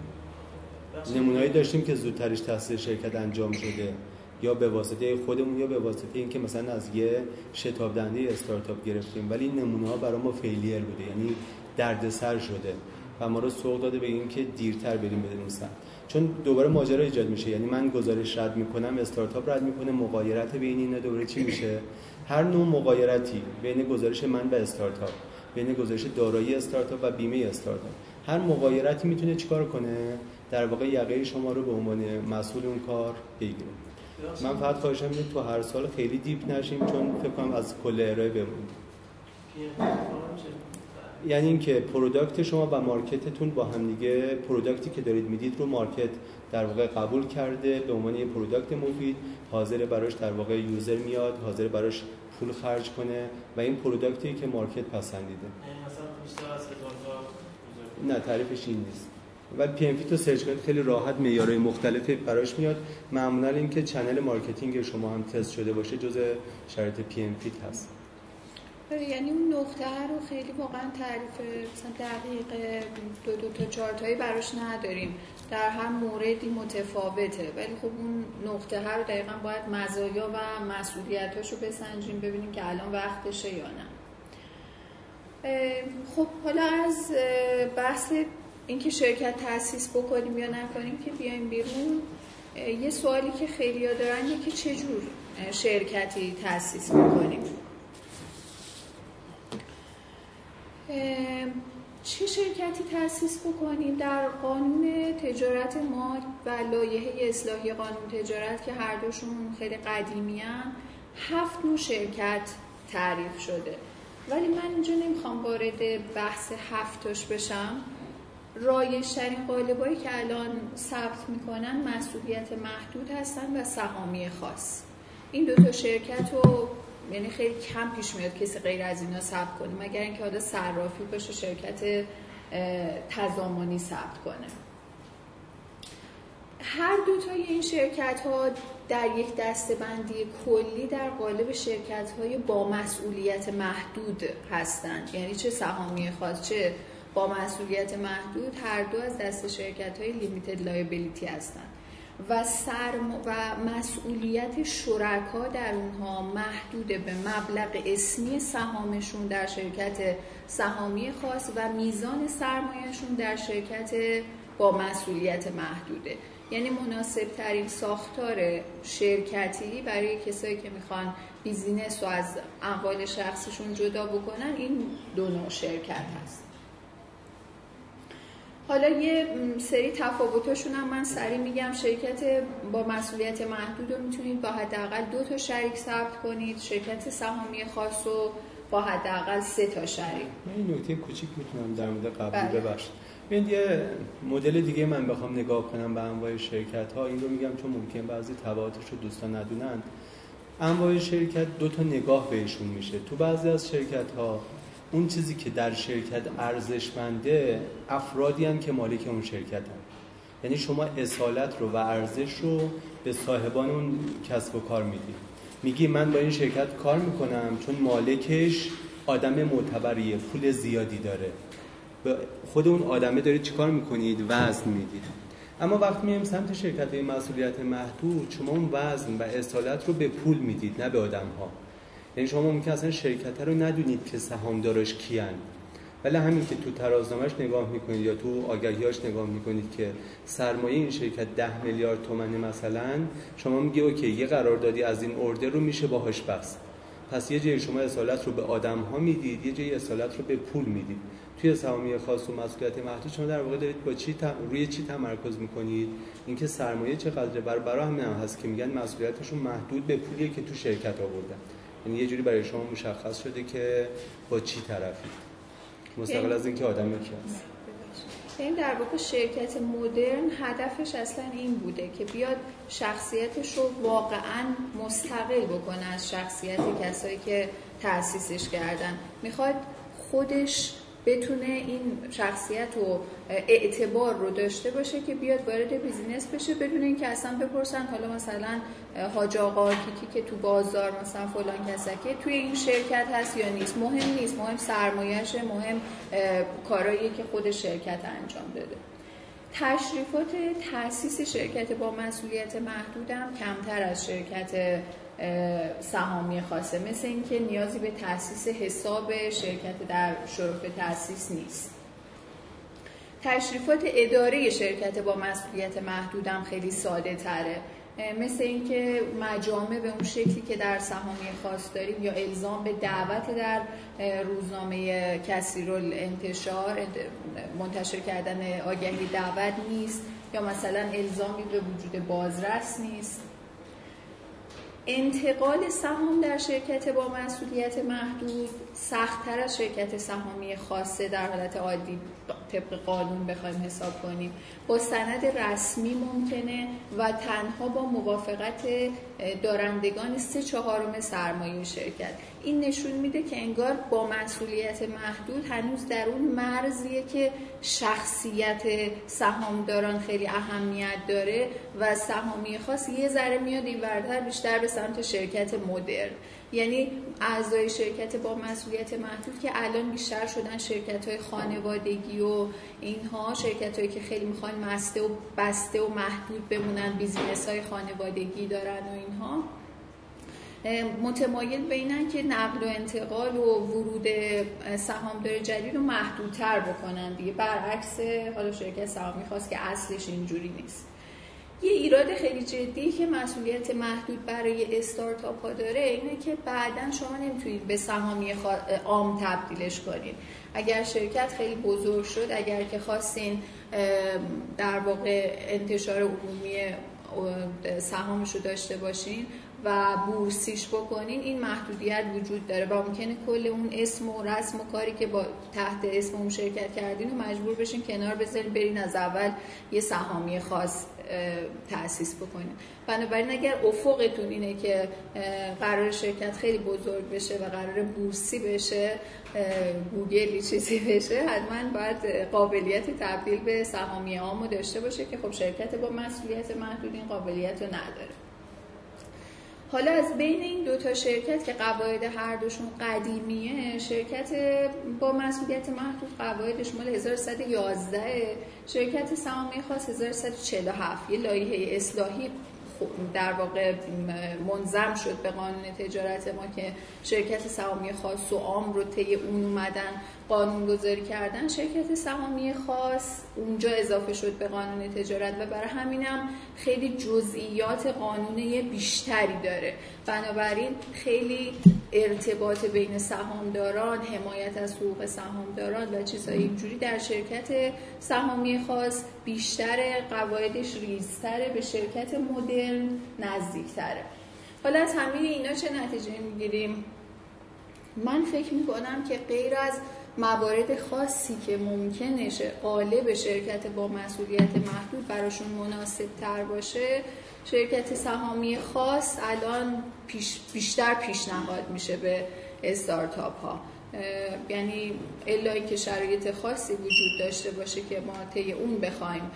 نمونهایی داشتیم که زودترش تاسیس شرکت انجام شده. یا به واسطه خودمون یا به واسطه اینکه مثلا از یه شتاب دنده استارتاپ گرفتیم. ولی نمونه ها برای ما فیلیر بوده. یعنی دردسر شده و ما رو سوق داده به اینکه دیرتر بریم سمت. چون دوباره ماجرا ایجاد میشه. یعنی من گزارش رد می‌کنم استارتاپ رد می‌کنه مغایرت بین این دوباره چی میشه؟ هر نوع مغایرتی بین گزارش من و استارتاپ بین گزارش دارایی استارتاپ و بیمه استارتاپ. هر مغایرتی می‌تونه چیکار کنه؟ در واقع یقه شما رو به عنوان مسئول اون کار بگیره. من فقط خواهشم اینه تو هر سوال خیلی deep نشیم چون فکر کنم از کل ارائه بمونیم. یعنی اینکه product شما و market تون با هم دیگه product ی که دارید می‌دید رو market در واقع قبول کرده به عنوان یه product مفید حاضره براش در واقع user میاد حاضره براش پول خرج کنه و این product یه که market پسندیده. نه تعریفش این نیست. و PMF تو search کنید خیلی راحت معیارهای مختلفی براش میاد. معمولا اینکه channel marketing شما هم تست شده باشه جزء شرایط پی ام هست.
یعنی اون نقطه رو خیلی واقعا تعریف مثلا دقیق دو دو تا چارت هایی براش نداریم. در هر موردی متفاوته. ولی خب اون نقطه ها رو دقیقا باید مزایا و مسئولیتاشو بسنجیم ببینیم که الان وقتشه یا نه. خب حالا از بحث اینکه شرکت تاسیس بکنیم یا نکنیم که بیایم بیرون یه سوالی که خیلی ها دارن یه که چجور شرکتی تاسیس بکنیم چه شرکتی تاسیس بکنیم؟ در قانون تجارت ما و لایحه اصلاحی قانون تجارت که هر دوشون خیلی قدیمی هم هفت نوع شرکت تعریف شده. ولی من اینجا نمی‌خوام وارد بحث هفتش بشم. رایشترین قالبایی که الان ثبت می‌کنن مسئولیت محدود هستن و سهامی خاص. این دو تا شرکت رو یعنی خیلی کم پیش میاد کسی غیر از اینا ثبت کنه مگر اینکه آده صرافی باشه شرکت تضامنی ثبت کنه. هر دو تای این شرکت ها در یک دستبندی کلی در قالب شرکت های با مسئولیت محدود هستند یعنی چه سهامی خاص چه با مسئولیت محدود هر دو از دست شرکت های لیمیتد لایبیلیتی هستند. و سرم و مسئولیت شرکا در اونها محدود به مبلغ اسمی سهامشون در شرکت سهامی خاص و میزان سرمایهشون در شرکت با مسئولیت محدوده. یعنی مناسب ترین ساختار شرکتی برای کسایی که می‌خوان بیزینس رو از اموال شخصشون جدا بکنن این دو نوع شرکت هست. حالا یه سری تفاوتاشون هم من سریع میگم. شرکت با مسئولیت محدود رو می‌تونید با حداقل دو تا شریک ثبت کنید. شرکت سهامی خاص رو با حداقل سه تا شریک.
این نکته کوچیک می‌تونم در مورد قبلی بله. ببخشید. ببینید یه مدل دیگه من بخوام نگاه کنم به انواع شرکت ها این رو میگم چون ممکن بعضی تبعاتش رو دوستان ندونن. انواع شرکت دو تا نگاه بهشون میشه. تو بعضی از شرکت ها اون چیزی که در شرکت ارزشمنده افرادی هم که مالک اون شرکت هم. یعنی شما اصالت رو و ارزش رو به صاحبان اون کسب و کار می‌دید میگی من با این شرکت کار می‌کنم چون مالکش آدم معتبریه پول زیادی داره. به خود اون آدمه دارید چیکار می‌کنید؟ وزن می‌دید اما وقتی میایم سمت شرکت مسئولیت محدود شما اون وزن و اصالت رو به پول می‌دید نه به آدم ها یعنی شما ممکن اصلا شرکت رو ندونید که سهامدارش کیان. ولی همین که تو ترازنامهش نگاه می‌کنید یا تو آگهیاش نگاه می‌کنید که سرمایه این شرکت ده میلیارد تومنه مثلا شما میگه اوکی یه قراردادی از این ارده رو میشه باهاش بست. پس یه جای شما اصالت رو به آدم ها می‌دید یه جای اصالت رو به پول می‌دید. توی سهامی خاص و مسئولیت محدود شما در واقع دارید با چی روی چی تمرکز می‌کنید؟ اینکه سرمایه چقدره؟ برای برای هم هست که میگن مسئولیتشون محدود به پولیه که تو شرکت آوردن. یعنی یه جوری برای شما مشخص شده که با چی طرفی؟ مستقل از اینکه آدم کی هست.
این در واقع شرکت مدرن هدفش اصلا این بوده که بیاد شخصیتش رو واقعا مستقل بکنه از شخصیت کسایی که تأسیسش کردن. می‌خواد خودش بتونه این شخصیت و اعتبار رو داشته باشه که بیاد وارد بیزینس بشه بدون اینکه اصلا بپرسن حالا مثلا حاج آقا کیکی که تو بازار مثلا فلان کسکه توی این شرکت هست یا نیست؟ مهم نیست مهم سرمایهشه مهم کارایی که خود شرکت انجام داده. تشریفات تاسیس شرکت با مسئولیت محدودم کمتر از شرکت سهامی خاصه. مثل اینکه نیازی به تاسیس حساب شرکت در شرف تاسیس نیست. تشریفات اداره شرکت با مسئولیت محدودم خیلی ساده تره. مثل اینکه مجامع به اون شکلی که در سهامی خاص داریم یا الزام به دعوت در روزنامه کسی انتشار منتشر کردن آگهی دعوت نیست یا مثلا الزامی به وجود بازرس نیست. انتقال سهام در شرکت با مسئولیت محدود سختتر از شرکت سهامی خاصه در حالت عادی طبق قانون بخوایم حساب کنیم. با سند رسمی ممکنه و تنها با موافقت دارندگان سه چهارم سرمایه شرکت. این نشون میده که انگار با مسئولیت محدود هنوز در اون مرزیه که شخصیت سهامداران خیلی اهمیت داره و سهامی خاص یه ذره میاد این بیشتر به سمت شرکت مدرن. یعنی اعضای شرکت با مسئولیت محدود که الان بیشتر شدن شرکت های خانوادگی و اینها شرکت هایی که خیلی می‌خوان مسته و بسته و محدود بمونن بیزینس های خانوادگی دارن و اینها. متمایل بینن که نقل و انتقال و ورود سهامدار جدید رو محدودتر بکنن دیگه. برعکس حالا شرکت سهامی خواست که اصلش اینجوری نیست. یه ایراد خیلی جدی که مسئولیت محدود برای استارتاپ ها داره اینه که بعدا شما نمی‌تونید به سهامی عام تبدیلش کنید. اگر شرکت خیلی بزرگ شد اگر که خواستین در واقع انتشار عمومی سهامش رو داشته باشین و بورسیش بکنین این محدودیت وجود داره و ممکنه کل اون اسم و رسم و کاری که با تحت اسم اون شرکت کردین و مجبور بشین کنار بذارین برین از اول یه سهامی خاص تأسیس بکنین. بنابراین اگر افقتون اینه که قرار شرکت خیلی بزرگ بشه و قرار بورسی بشه گوگلی چیزی بشه حتما باید قابلیت تبدیل به سهامی عامو داشته باشه که خب شرکت با مسئولیت محدود این قابلیت رو نداره. حالا از بین این دو تا شرکت که قواعد هر دوشون قدیمیه شرکت با مسئولیت محدود قواعدش مال 1111 شرکت سهامی خاص 1147 یه لایحه اصلاحی در واقع منظم شد به قانون تجارت ما که شرکت سهامی خاص و عام رو طی اون اومدن قانون گذاری کردن. شرکت سهامی خاص اونجا اضافه شد به قانون تجارت و برای همینم خیلی جزئیات قانونی بیشتری داره. بنابراین خیلی ارتباط بین سهامداران حمایت از حقوق سهامداران و چیزهای اینجوری در شرکت سهامی خاص بیشتر قواعدش ریزتره به شرکت مدرن نزدیکتره. حالا از همه اینا چه نتیجه می‌گیریم؟ من فکر می‌کنم که غیر از موارد خاصی که ممکنه قالب شرکت با مسئولیت محدود براشون مناسب تر باشه شرکت سهامی خاص الان پیش بیشتر پیشنهاد میشه به استارتاپ ها یعنی الایی که شرایط خاصی وجود داشته باشه که ما طی اون بخوایم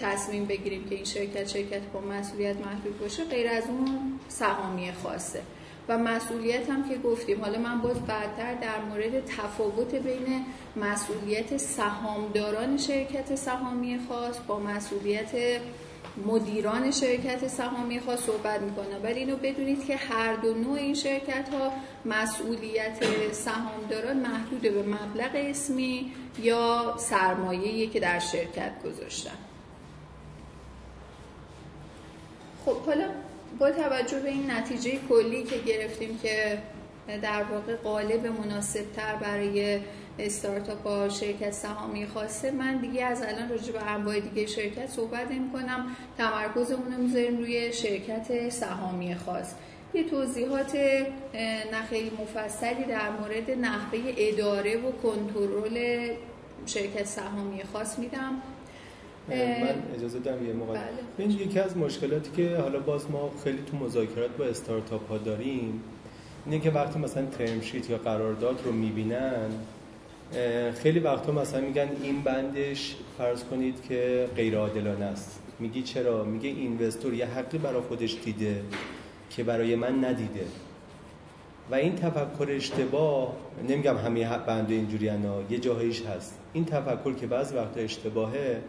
تصمیم بگیریم که این شرکت شرکت با مسئولیت محدود باشه غیر از اون سهامی خاصه. و مسئولیت هم که گفتیم حالا من باز بعدتر در مورد تفاوت بین مسئولیت سهامداران شرکت سهامی خاص با مسئولیت مدیران شرکت سهامی خاص صحبت می‌کنم ولی اینو بدونید که هر دو نوع این شرکت ها مسئولیت سهامداران محدود به مبلغ اسمی یا سرمایه‌ای که در شرکت گذاشتن. خب حالا با توجه به این نتیجه کلی که گرفتیم که در واقع قالب مناسب تر برای استارتاپ با شرکت سهامی خاصه من دیگه از الان راجع به انواع دیگه شرکت صحبت نمی کنم تمرکزمون رو می‌ذاریم روی شرکت سهامی خاص. یه توضیحات نخیلی مفصلی در مورد نحوه اداره و کنترل شرکت سهامی خاص میدم.
من اجازه دارم یه موقع بله. این یکی از مشکلاتی که حالا باز ما خیلی تو مذاکرات با استارتاپ ها داریم اینه که وقتی مثلا ترم شیت یا قرارداد رو می‌بینن خیلی وقتا مثلا میگن این بندش فرض کنید که غیر عادلانه است. میگی چرا؟ میگه اینوستور یه حقی برای خودش دیده که برای من ندیده. و این تفکر اشتباه نمیگم همه بند اینجوری انا یه جاهایش هست. این تفکر که بعض وقتا اشتباهه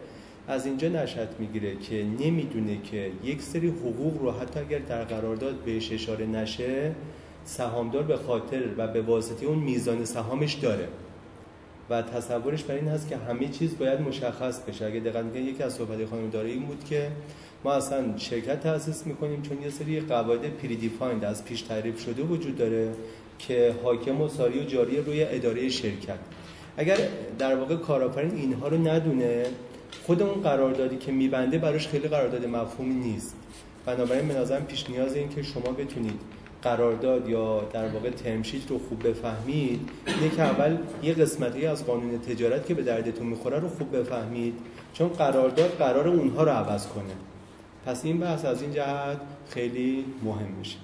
از اینجا نشد می‌گیره که نمی‌دونه که یک سری حقوق رو حتی اگر در قرارداد بهش اشاره نشه سهامدار به خاطر و به واسطه اون میزان سهامش داره. و تصورش بر این هست که همه چیز باید مشخص بشه. اگه دقیقا یکی از صحبت خانم داره این بود که ما اصلا شرکت تأسیس می‌کنیم چون یه سری قواعد پریدیفایند از پیش تعریف شده وجود داره که حاکم و ساری و جاری روی اداره شرکت. اگر در واقع کارآفرین اینها رو ندونه خود اون قراردادی که میبنده براش خیلی قرارداد مفهومی نیست. بنابراین به نظرم پیش نیاز این که شما بتونید قرارداد یا در واقع ترمشیت رو خوب بفهمید اینه که اول یه قسمتی از قانون تجارت که به دردتون می‌خوره رو خوب بفهمید چون قرارداد قرار اونها رو عوض کنه. پس این بحث از این جهت خیلی مهم میشه.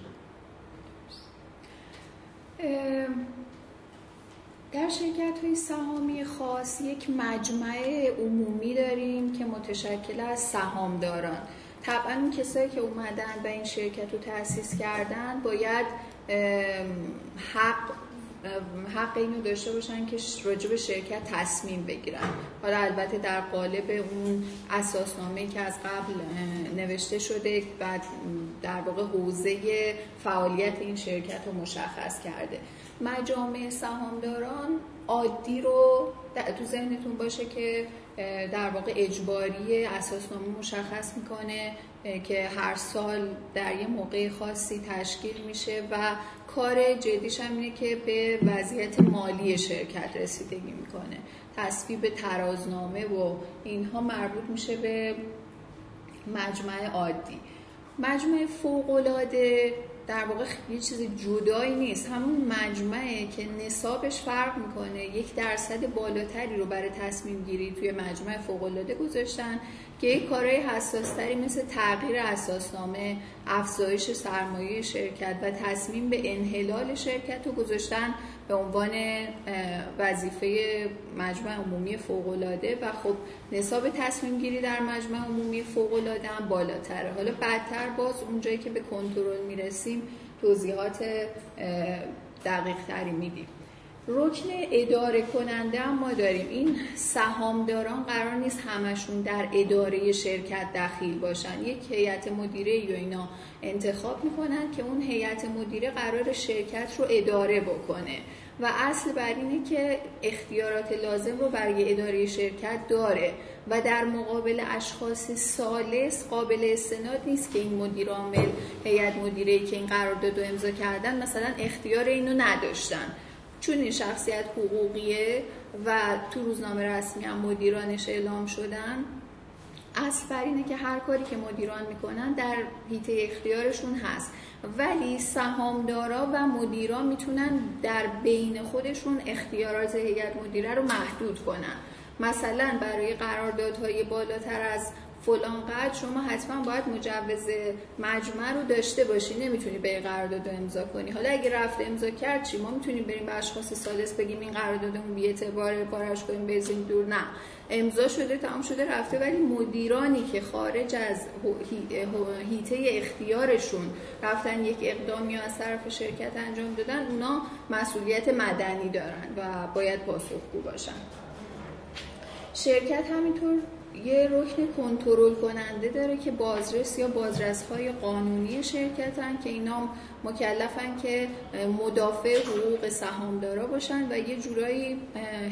در شرکت های سهامی خاص یک مجمع عمومی داریم که متشکل از سهامداران. طبعا اون کسایی که اومدن و این شرکت رو تأسیس کردن باید حق حق اینو داشته باشن که راجع به شرکت تصمیم بگیرن. حالا البته در قالب اون اساسنامه که از قبل نوشته شده و در واقع حوزه فعالیت این شرکت رو مشخص کرده. مجامع سهامداران عادی رو تو ذهنتون باشه که در واقع اجباری اساسنامه مشخص می‌کنه که هر سال در یه موقع خاصی تشکیل میشه و کار جدیش هم اینه که به وضعیت مالی شرکت رسیدگی می‌کنه. تصویب ترازنامه و اینها مربوط میشه به مجمع عادی. مجمع فوقلاده در واقع یه چیز جدایی نیست. همون مجمعه که نصابش فرق می‌کنه یک درصد بالاتری رو برای تصمیم گیری توی مجمع فوقالعاده گذاشتن که یک کارهای حساستری مثل تغییر اساسنامه افزایش سرمایه شرکت و تصمیم به انحلال شرکت رو گذاشتن به عنوان وظیفه مجمع عمومی فوقالعاده و خب نصاب تصمیم گیری در مجمع عمومی فوقالعاده هم بالاتره. حالا بعدتر باز اونجایی که به کنترل می‌رسیم توضیحات دقیق تری میدیم. رکن اداره کننده هم ما داریم. این سهامداران قرار نیست همشون در اداره شرکت دخیل باشن. یک هیئت مدیره یا اینا انتخاب می‌کنن که اون هیئت مدیره قرار شرکت رو اداره بکنه. و اصل بر اینه که اختیارات لازم رو برای اداره شرکت داره و در مقابل اشخاص سالس قابل استناد نیست که این مدیر عامل هیئت مدیره که این قرارداد رو امضا کردن مثلا اختیار اینو نداشتن. چون این شخصیت حقوقیه و تو روزنامه رسمی هم مدیرانش اعلام شدن بر اینه که هر کاری که مدیران می‌کنن در حیطه اختیارشون هست. ولی سهامدارا و مدیران می‌تونن در بین خودشون اختیارات هیئت مدیره رو محدود کنن. مثلا برای قراردادهای بالاتر از فلان قدر شما حتما باید مجوز مجمع رو داشته باشی. نمی‌تونی به قرارداد امضا کنی. حالا اگه رفته امضا کرد چی؟ ما می‌تونیم بریم به اشخاص سالس بگیم این قراردادمون بی اعتبار بارش کنیم بزنیم دور. نه. امضا شده تمام شده رفته ولی مدیرانی که خارج از هیته اختیارشون رفتن یک اقدامی از طرف شرکت انجام دادن اونا مسئولیت مدنی دارن و باید پاسخگو باشن. شرکت همینطور یه رکن کنترل کننده داره که بازرس یا بازرس های قانونی شرکتن که اینا مکلفن که مدافع حقوق سهامدارا باشن و یه جورایی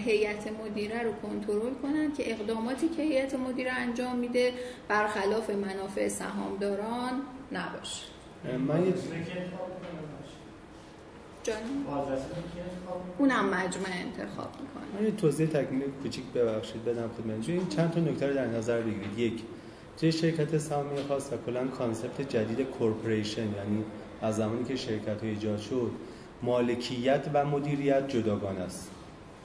هیئت مدیره رو کنترل کنن که اقداماتی که هیئت مدیره انجام میده برخلاف منافع سهامداران نباشه.
من یه
اونم مجمع انتخاب می‌کنه.
من یه توضیح تکمیل کوچیک ببخشید بدم خدمت این چند تا نکته رو در نظر بگیرید. یک توی شرکت سهامی خاص و کلا concept جدید corporation یعنی از زمانی که شرکت ایجاد شد مالکیت و مدیریت جداگانه است.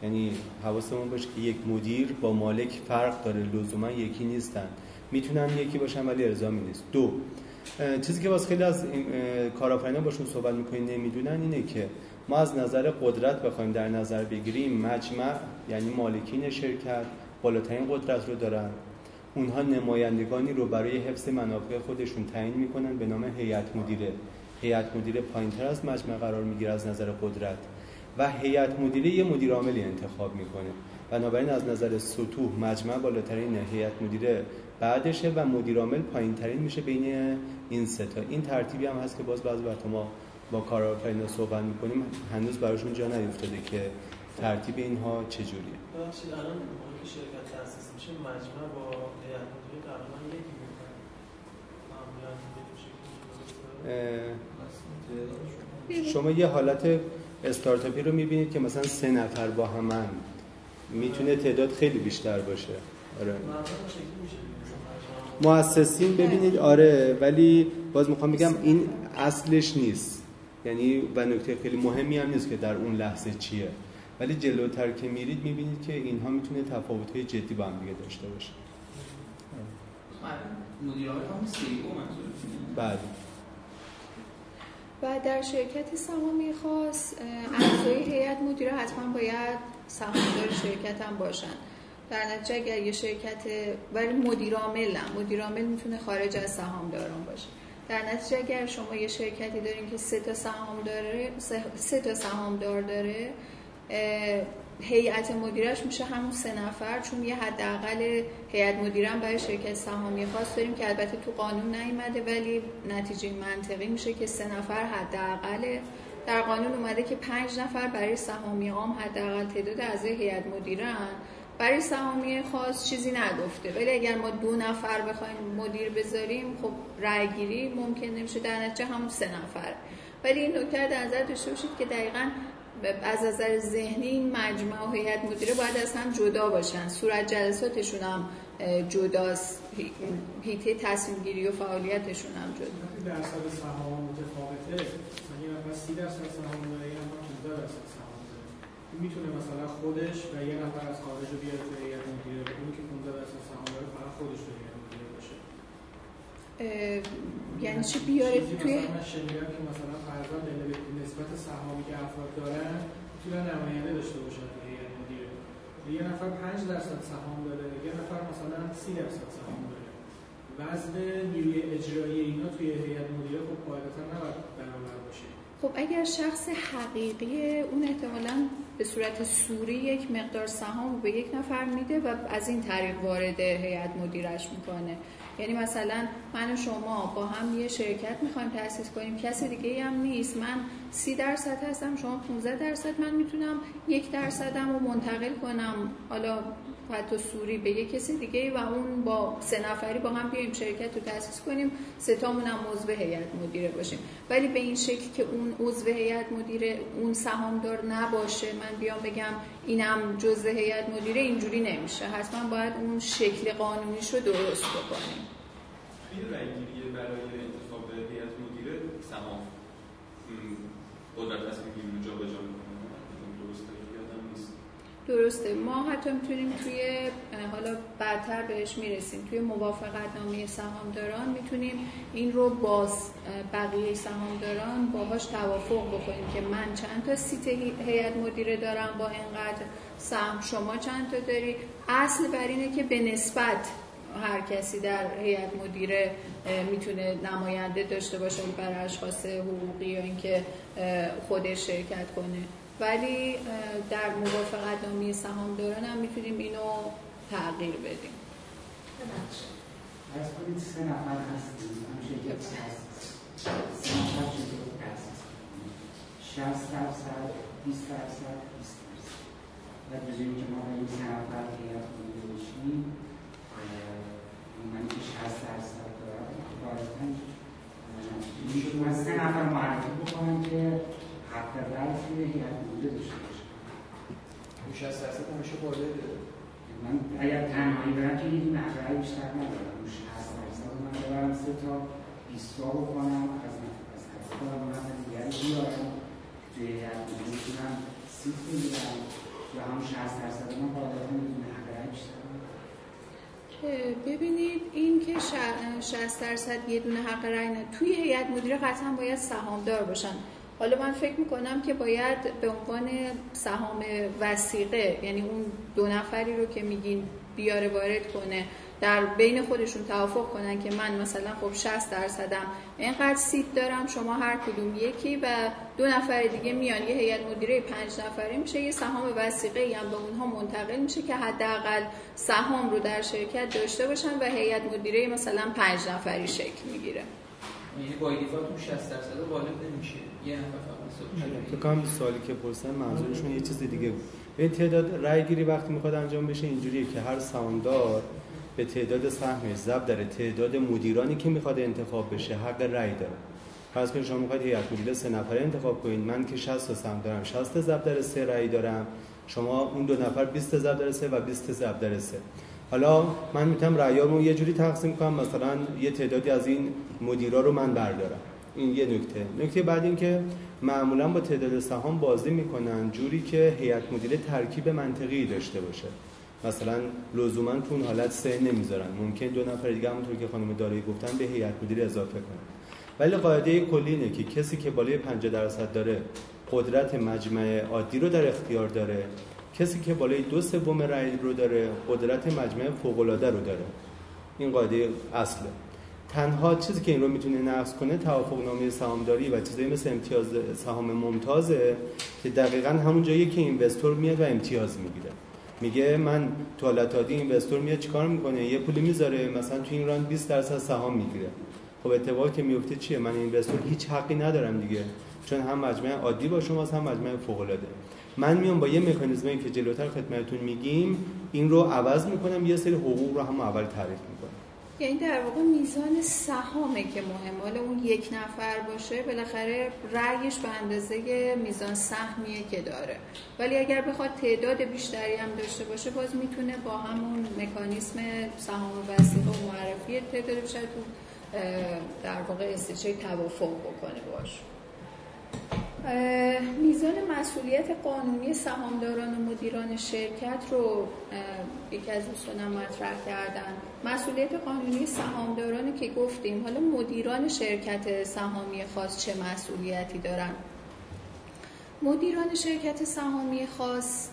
یعنی حواسمون باشه که یک مدیر با مالک فرق داره لزوما یکی نیستن. می‌تونن یکی باشن ولی الزامی نیست. دو چیزی که واسه خیلی از کارآفرینان باشون صحبت می‌کنیم نمی‌دونن اینه که ما از نظر قدرت بخوایم در نظر بگیریم مجمع یعنی مالکین شرکت بالاترین قدرت رو دارن. اونها نمایندگانی رو برای حفظ منافع خودشون تعیین می‌کنن به نام هیئت مدیره. هیئت مدیره پایینتر از مجمع قرار می‌گیره از نظر قدرت و هیئت مدیره یه مدیر عاملی انتخاب می‌کنه. بنابراین از نظر سطوح مجمع بالاترین هیئت مدیره بعدشه و مدیر عامل پایینترین میشه بین این سه تا. این ترتیبی هم هست که باز بعضی وقت ما با کارآفرینا صحبت می‌کنیم. هنوز براشون جا نیفتاده که ترتیب اینها چجوریه.
ببخشید الان شرکت تأسیس میشه مجمع با هیئت مدیره تقریبا یکی
شما یه حالت استارتاپی رو می‌بینید که مثلا سه نفر با همن می‌تونه تعداد خیلی بیشتر باشه. آره. مؤسسین ببینید آره ولی باز می‌خوام بگم این اصلش نیست. یعنی و نکته خیلی مهمی هم نیست که در اون لحظه چیه. ولی جلوتر که میرید می‌بینید که اینها می‌تونه تفاوت‌های جدی با هم دیگه داشته باشه. بله.
و در شرکت سهامی خاص اعضای هیئت مدیره حتما باید سهامدار شرکت هم باشن. در نتیجه اگر یه شرکت ولی مدیر عامل مدیر عامل می‌تونه خارج از سهامداران باشه. در نتیجه اگر شما یه شرکتی دارین که سه تا سهام داره سه تا سهامدار داره هیئت مدیرش میشه همون سه نفر چون یه حداقل هیئت مدیره هم برای شرکت سهامی خاص داریم که البته تو قانون نیومده ولی نتیجه منطقی میشه که سه نفر حداقل در قانون اومده که پنج نفر برای سهامی عام حداقل تعداد اعضای هیئت مدیرن برای سهامی خاص چیزی نگفته. ولی اگر ما دو نفر بخوایم مدیر بذاریم خب رأی گیری ممکن نمیشه. در نتیجه همون سه نفر. ولی این نکته در نظر داشته باشید که دقیقا از نظر ذهنی مجمع و هیئت مدیره باید از هم جدا باشن. صورت جلساتشون هم جداست. هیته تصمیم گیری و فعالیتشون هم
جدا. درصد سهام متفاوته. مثلا نفر 30 درصد سهام داره یه نفر 15 درصد سهام داره. می‌تونه مثلا خودش و یه نفر از خارج رو بیاره توی هیئت مدیره. اون که 15 درصد سهام داره فقط خودش رو
یعنی چی بیاره توی؟
مثلا شنیدم که مثلا فرضاً نسبت سهامی که افراد دارن می‌تونن نماینده داشته باشن توی هیئت مدیره یه نفر 5 درصد سهام داره یه نفر مثلا 30 درصد سهام داره. وزن نیروی اجرایی اینا توی هیئت مدیره خب قاعدتا نباید برابر باشه.
خب اگر شخص حقیقی اون احتمالاً به صورت سوری یک مقدار سهام به یک نفر میده و از این طریق وارد هیئت مدیرش می‌کنه. یعنی مثلا من و شما با هم یه شرکت می‌خوایم تأسیس کنیم. کسی دیگه هم نیست. من سی درصد هستم شما 15 درصد. من می‌تونم یک درصدم رو منتقل کنم. حالا حتی سوری به یک کسی دیگه و اون با سه نفری با هم بیایم شرکت رو تأسیس کنیم. ستامون هم عضو هیئت مدیره باشیم. ولی به این شکل که اون عضو هیئت مدیره اون سهامدار نباشه من بیام بگم اینم جزء هیئت مدیره اینجوری نمیشه. حتما باید اون شکل قانونیش رو درست بکنیم.
برای انتخاب هیئت مدیره سهام. قدرت تصمیم رو جابجا
درسته. ما حتی می‌تونیم توی حالا بعدتر بهش می‌رسیم. توی موافقت نامه سهامداران می‌تونیم این رو با بقیه سهامداران باهاش توافق بکنیم که من چند تا سیت هیئت مدیره دارم با اینقدر سهم شما چند تا داری؟ اصل بر اینه که به نسبت هر کسی در هیئت مدیره می‌تونه نماینده داشته باشه برای اشخاص حقوقی یا اینکه خودش شرکت کنه. ولی در موافقت نامی سهامداران هم می‌تونیم اینو تغییر بدیم.
از کنید سه نفر هستیم همیشه یک هست سه نفر چطور تحسیز شست درصد بیست درصد بیست درصد. و بجایی که ما این سه نفر هیئت کنید بشیم من که شست درصد دارم قاعدتا می‌شد من سه نفر معرفی بکنم که حق رأی توی هیئت مدیره داشته باشه.
اون 60 درصد همیشه بالا
من اگر تنهایی برم که حق رأی بیشتر ندارم. اون 60 درصد من ببرم سه تا 20 تا بکنم از از کنم و نفر دیگری بیارم. توی هیئت مدیره می‌تونم سیت بگیرم یا هم 60 درصد من دونه حق رأی بیشتر
ببینید این که 60 درصد یه دونه حق رأی توی هیئت مدیره قطعا باید سهامدار باشن. حالا من فکر می‌کنم که باید به عنوان سهام وسیقه یعنی اون دو نفری رو که میگین بیاره وارد کنه در بین خودشون توافق کنن که من مثلا خب 60 درصدم اینقدر سیت دارم شما هر کدوم یکی و دو نفر دیگه میان یه هیئت مدیره پنج نفری میشه یه سهام وسیقه هم به اونها منتقل میشه که حداقل سهام رو در شرکت داشته باشن و هیئت مدیره مثلا پنج نفری شکل می‌گیره.
یعنی با اون 60 درصد غالب نمیشه. یه
تو کام سوالی که پرسن منظورشون یه چیز دیگه بود. این تعداد رای گیری وقتی می‌خواد انجام بشه اینجوریه که هر سهامدار به تعداد سهمش ضرب در تعداد مدیرانی که می‌خواد انتخاب بشه حق رای داره. فرض کنید شما می‌خواید هیئت مدیره سه نفره انتخاب کنید. من که 60 تا سهم دارم 60 ضرب در سه رای دارم. شما اون دو نفر 20 ضرب در سه و 20 ضرب در سه. حالا من می‌تونم رأیامو یه جوری تقسیم کنم. مثلا یه تعدادی از این مدیرا رو من بردارم. این یه نکته. نکته بعد این که معمولا با تعداد سهام بازی می‌کنن جوری که هیئت مدیره ترکیب منطقی داشته باشه. مثلا لزوما تو اون حالت سه نمی‌ذارن. ممکن دو نفر دیگه همونطور که خانم دارایی گفتن به هیئت مدیره اضافه کنن. ولی قاعده کلی اینه که کسی که بالای 50 درصد داره قدرت مجمع عادی رو در اختیار داره کسی که بالای دو سوم رأی رو داره قدرت مجمع فوق العاده رو داره. این قاعده اصله. تنها چیزی که این رو می‌تونه نقض کنه توافق نامه سهامداری و چیزایی مثل امتیاز سهام ممتازه که دقیقا همون جایی که اینوستور میاد و امتیاز می‌گیره. میگه من تو حالت عادی اینوستور میاد چیکار می‌کنه؟ یه پولی می‌ذاره مثلا تو این ران 20 درصد سهام می‌گیره. خب اتفاقی که میفته چیه؟ من اینوستور هیچ حقی ندارم دیگه چون هم مجمع عادی با شماست هم مجمع فوق العاده من میام با یه مکانیزمی که جلوتر خدمتتون میگیم این رو عوض می‌کنم یه سری حقوق رو هم اول تعریف می‌کنم.
یعنی در واقع میزان سهامه که مهم حالا اون یک نفر باشه بالاخره رأیش به اندازه میزان سهمیه که داره. ولی اگر بخواد تعداد بیشتری هم داشته باشه باز می‌تونه با همون مکانیسم سهام وسیقه و معرفی تعداد بیشتر تو در واقع استیچه توافق بکنه باش میزان مسئولیت قانونی سهامداران و مدیران شرکت رو یکی از دوستانم مطرح کردن. مسئولیت قانونی سهامدارانی که گفتیم. حالا مدیران شرکت سهامی خاص چه مسئولیتی دارن؟ مدیران شرکت سهامی خاص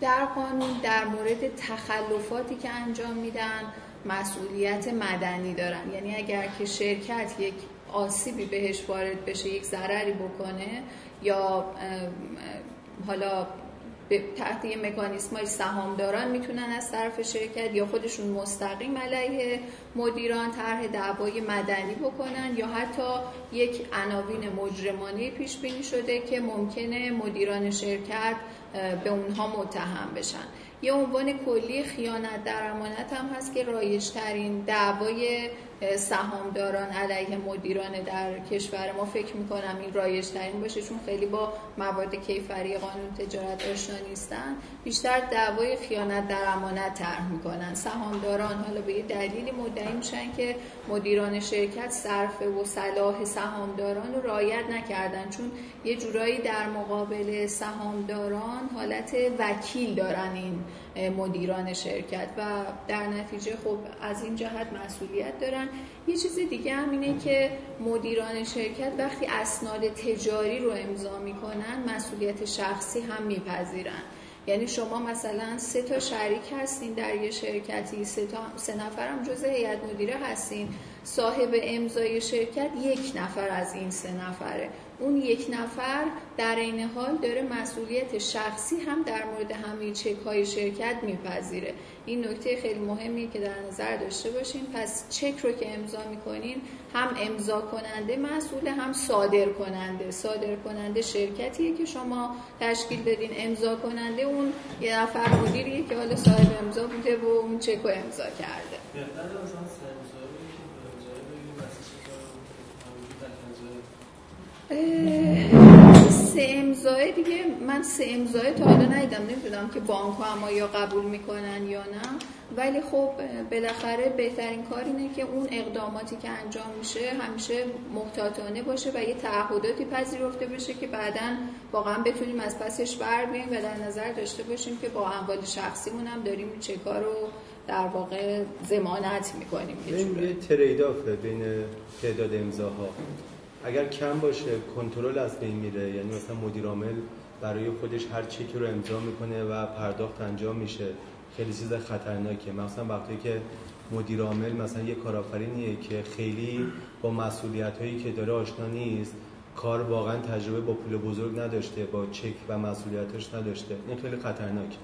در قانون در مورد تخلفاتی که انجام میدن مسئولیت مدنی دارن. یعنی اگر که شرکت یک آسیبی بهش وارد بشه یک ضرری بکنه یا حالا تحت یه مکانیسم های سهامداران می‌تونن از طرف شرکت یا خودشون مستقیم علیه مدیران طرح دعوای مدنی بکنن یا حتی یک عناوین مجرمانه پیش بینی شده که ممکنه مدیران شرکت به اونها متهم بشن. یه عنوان کلی خیانت در امانت هم هست که رایجترین دعوای سهامداران علیه مدیران در کشور ما فکر می‌کنم این رایج ترین باشه چون خیلی با مواد کیفری قانون تجارت آشنا نیستن. بیشتر دعوای خیانت در امانت طرح می‌کنن. سهامداران حالا به یه دلیلی مدعی میشن که مدیران شرکت صرف و صلاح سهامداران رو رعایت نکردن. چون یه جورایی در مقابل سهامداران حالت وکیل دارن این مدیران شرکت و در نتیجه خب از این جهت مسئولیت دارن. یه چیز دیگه هم اینه که مدیران شرکت وقتی اسناد تجاری رو امضا می‌کنن مسئولیت شخصی هم میپذیرن. یعنی شما مثلا سه تا شریک هستین در یه شرکتی سه, تا، سه نفر هم جز هیئت مدیره هستین. صاحب امضای شرکت یک نفر از این سه نفره. اون یک نفر در این حال داره مسئولیت شخصی هم در مورد همه چک های شرکت میپذیره. این نکته خیلی مهمی که در نظر داشته باشین. پس چک رو که امضا می‌کنین هم امضا کننده مسئول هم صادر کننده. صادر کننده شرکتیه که شما تشکیل دادین امضا کننده. اون یه نفر مدیریه که حالا صاحب امضا بوده و اون چک رو امضا کرده. سه امضای دیگه. من سه امضای تا حالا ندیدم. نمی‌دونم که بانک هم یا قبول می‌کنن یا نه. ولی خب بالاخره بهترین کار اینه که اون اقداماتی که انجام میشه همیشه محتاطانه باشه و یه تعهداتی پذیرفته بشه که بعدا واقعا بتونیم از پسش بر و در نظر داشته باشیم که با اموال شخصیمون هم داریم چه کار رو در واقع زمانت می‌کنیم.
یه ترید بین تعداد امضاها. اگر کم باشه کنترل از بین میره. یعنی مثلا مدیر عامل برای خودش هر چیکی رو امضا می‌کنه و پرداخت انجام میشه. خیلی چیز خطرناکه مثلا وقتی که مدیر عامل مثلا یه کارآفرینیه که خیلی با مسئولیت هایی که داره آشنا نیست کار واقعا تجربه با پول بزرگ نداشته با چک و مسئولیتش نداشته. این خیلی خطرناکه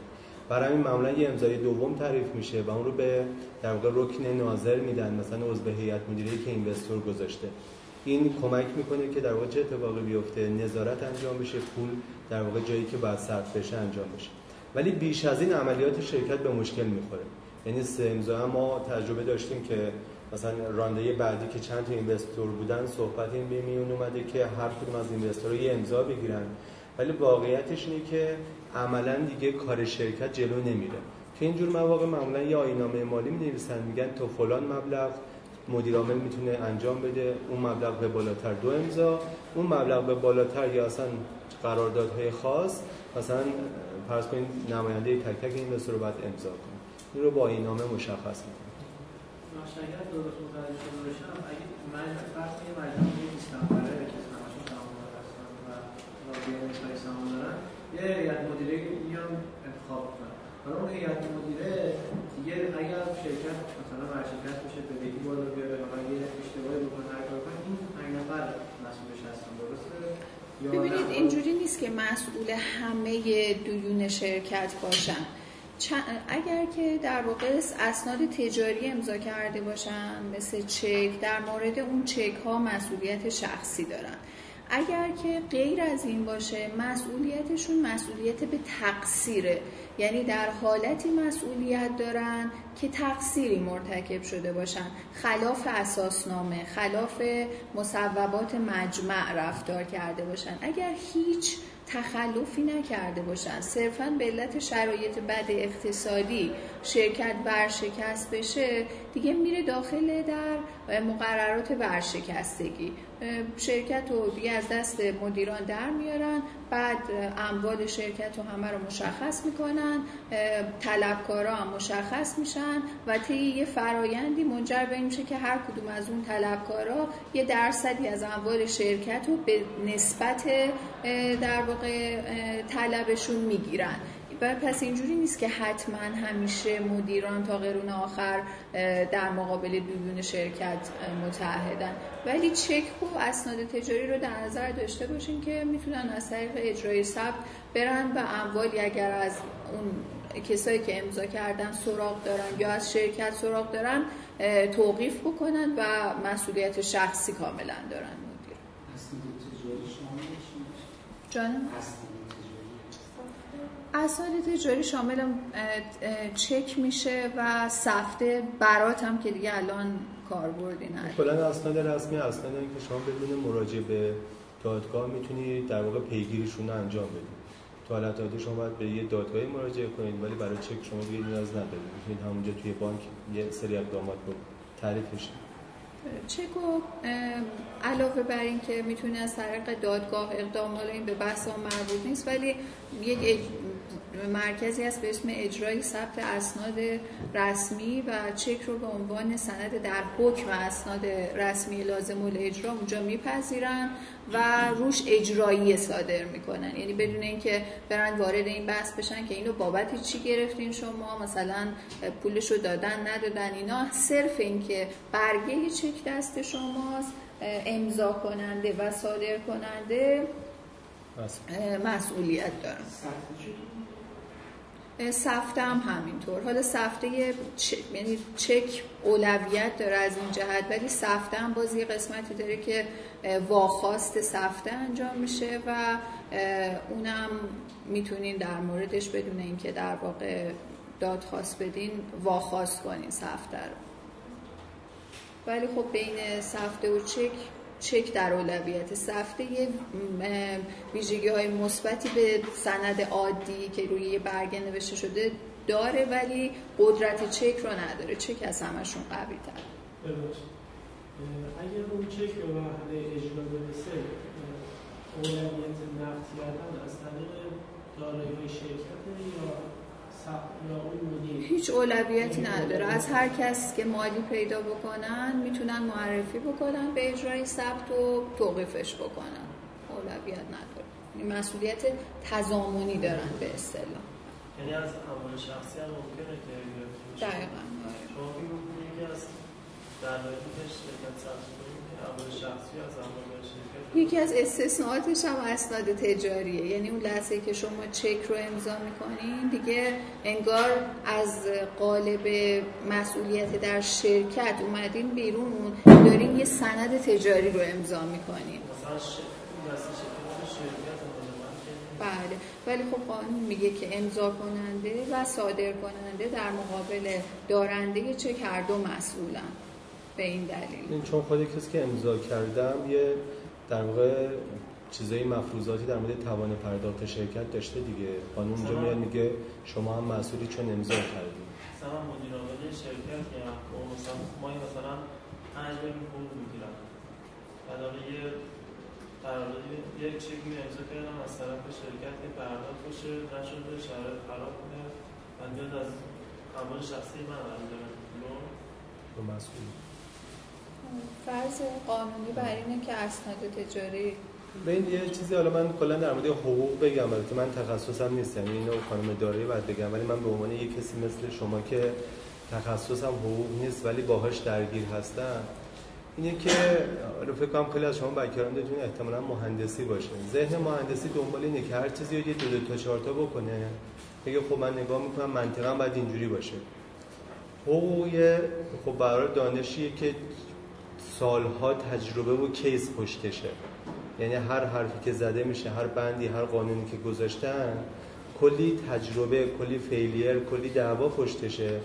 برای این معمولا یه امضای دوم تعریف میشه و اون رو به در واقع رکن ناظر میدن مثلا عضو هیئت مدیره که اینوستور گذاشته. این کمک می‌کنه که در واقع چه اتفاقی بیفته نظارت انجام بشه پول در واقع جایی که باید صرف بشه انجام بشه. ولی بیش از این عملیات شرکت به مشکل می‌خوره. یعنی سه ما تجربه داشتیم که مثلا رانده بعدی که چند تا اینوستور بودن صحبت این به میون اومده که هر کدوم از اینوستورها یه امضا بگیرن. ولی واقعیتش اینه که عملا دیگه کار شرکت جلو نمیره. که اینجور مواقع معمولا یه آینامه مالی می نویسن میگن تو فلان مبلغ مدیر عامل می‌تونه انجام بده. اون مبلغ به بالاتر دو امضا. اون مبلغ به بالاتر یا اصلا قراردادهای خاص مثلا فرض کنید نماینده تک تک این رو امضا کنه. این رو با این نامه مشخص می‌کنه.
اگر درست متوجه باشم اگه من فرض کنید مجموعه 20 نفره که همشون سهامدار هستن و سهام دارن یه هیئت مدیره میان انتخاب کنن حالا اون هیئت مدیره دیگه اگر شرکت مثلا ورشکست بشه به بدهی بالا بیاره و اگه اشتباهی بکنه هر کار کنه این 5 نفر مسئولش هستن درسته؟
ببینید اینجوری نیست که مسئول همه دیون شرکت باشن. اگر که در واقع اسناد تجاری امضا کرده باشن مثل چک در مورد اون چک ها مسئولیت شخصی دارن. اگر که غیر از این باشه مسئولیتشون مسئولیت به تقصیره. یعنی در حالتی مسئولیت دارن که تقصیری مرتکب شده باشن. خلاف اساسنامه خلاف مصوبات مجمع رفتار کرده باشن. اگر هیچ تخلفی نکرده باشن صرفا به علت شرایط بد اقتصادی شرکت ورشکست بشه دیگه میره داخل در مقررات ورشکستگی. شرکت رو دیگه از دست مدیران در میارن. بعد اموال شرکت رو همه رو مشخص می‌کنن. طلبکارا هم مشخص میشن و طی یه فرایندی منجر به میشه که هر کدوم از اون طلبکارا یه درصدی از اموال شرکت رو به نسبت در واقع طلبشون می‌گیرن. پس اینجوری نیست که حتما همیشه مدیران تا قرون آخر در مقابل بیون شرکت متحدن. ولی چک و اسناد تجاری رو در نظر داشته باشین که می‌تونن از طریق اجرای ثبت برن و اموالی اگر از اون کسایی که امضا کردن سراغ دارن یا از شرکت سراغ دارن توقیف بکنن و مسئولیت شخصی کاملا دارن مدیر. جانم؟ اسناد تجاری شامل چک میشه و سفته برات هم که دیگه الان کاربردی نداره
کلا اسناد رسمی اسناد که شما بدون مراجعه به دادگاه می‌تونید در واقع پیگیریشون رو انجام بدید تو حالت عادی شما باید به یه دادگاهی مراجعه کنید ولی برای چک شما دیگه نیاز ندارید. می‌تونید همونجا توی بانک یه سری اقدامات رو تعریفش
چکو علاوه بر این که می‌تونه از طریق دادگاه اقدام این به بحث مربوط نیست ولی یک مرکزی هست به اسم اجرای ثبت اسناد رسمی و چک رو به عنوان سند در حکم اسناد رسمی لازم اجرا اونجا میپذیرن و روش اجرایی صادر می‌کنن. یعنی بدون اینکه برن وارد این بحث بشن که اینو بابت چی گرفتین شما؟ مثلا پولش رو دادن ندادن اینا؟ صرف اینکه برگه چک دست شماست امضا کننده و صادر کننده مسئولیت دارن سفته هم همینطور. حالا سفته چ... یعنی چک اولویت داره از این جهت ولی سفته هم باز یه قسمتی داره که واخواست سفته انجام میشه و اونم می‌تونین در موردش بدون اینکه در واقع دادخواست بدین واخواست کنین سفته رو. ولی خب بین سفته و چک چک در اولویت سفته یه ویژگی های مثبتی به سند عادی که روی یه برگه نوشته شده داره ولی قدرت چک رو نداره. چک از همشون قوی تر
اگر اون چک به مرحله اجرا برسه اولویت نقد کردن از طریق دارایی شرکت یا
هیچ اولویتی نداره. از هر کس که مالی پیدا بکنن می‌تونن معرفی بکنن به اجرای ثبت و توقیفش بکنن. اولویت نداره. این مسئولیت تضامنی دارن به اصطلاح.
یعنی از اموال شخصی هم ممکنه که
دقیقا.
شما یکی از دلایلش شرکت ثبت که اموال شخصی از اموال
یکی از استثناءاتش هم اسناد تجاریه. یعنی اون لحظه که شما چک رو امضا می‌کنین دیگه انگار از قالب مسئولیت در شرکت اومدین بیرون. دارین یه سند تجاری رو امضا می‌کنین. بله. ولی خب قانون میگه که امضا کننده و صادر کننده در مقابل دارنده چک هر دو مسئولن. به این دلیل.
چون خود کسی که امضا کردم یه در واقع چیزای مفروضاتی در مورد توان پرداخت شرکت داشته دیگه. قانون اونجا میاد میگه شما هم مسئولی چون امضا کردید
مثلا مدیر عامل شرکت که مثلا ما مثلا 5 میلیون پول می‌گیرم. بعد یه قراردادی یه چک می امضا کردم از طرف شرکت که پرداخت بشه نشده شرایط خراب کنه بیاد از اموال شخصی من برداره
رو مسئول
فرض قانونی بر اینه که اسناد تجاری.
به این یه چیزی حالا من کلا در مورد حقوق بگم البته من تخصصم نیست یعنی اینو خانم دارایی باید بگم ولی من به عنوان یک کسی مثل شما که تخصصم حقوق نیست ولی باهاش درگیر هستم اینه که رو فکر کنم خیلی از شما بک‌گراندتون احتمالاً مهندسی باشه. ذهن مهندسی دنبال اینه که هر چیزی یه دو, دو تا چهار تا بکنه. میگه خب من نگاه می‌کنم منطقا باید اینجوری باشه. حقوق خب برای دانشیه که سالها تجربه و کیس پشتشه. یعنی هر حرفی که زده میشه هر بندی هر قانونی که گذاشتن کلی تجربه کلی فیلیر کلی دعوا پشتشه.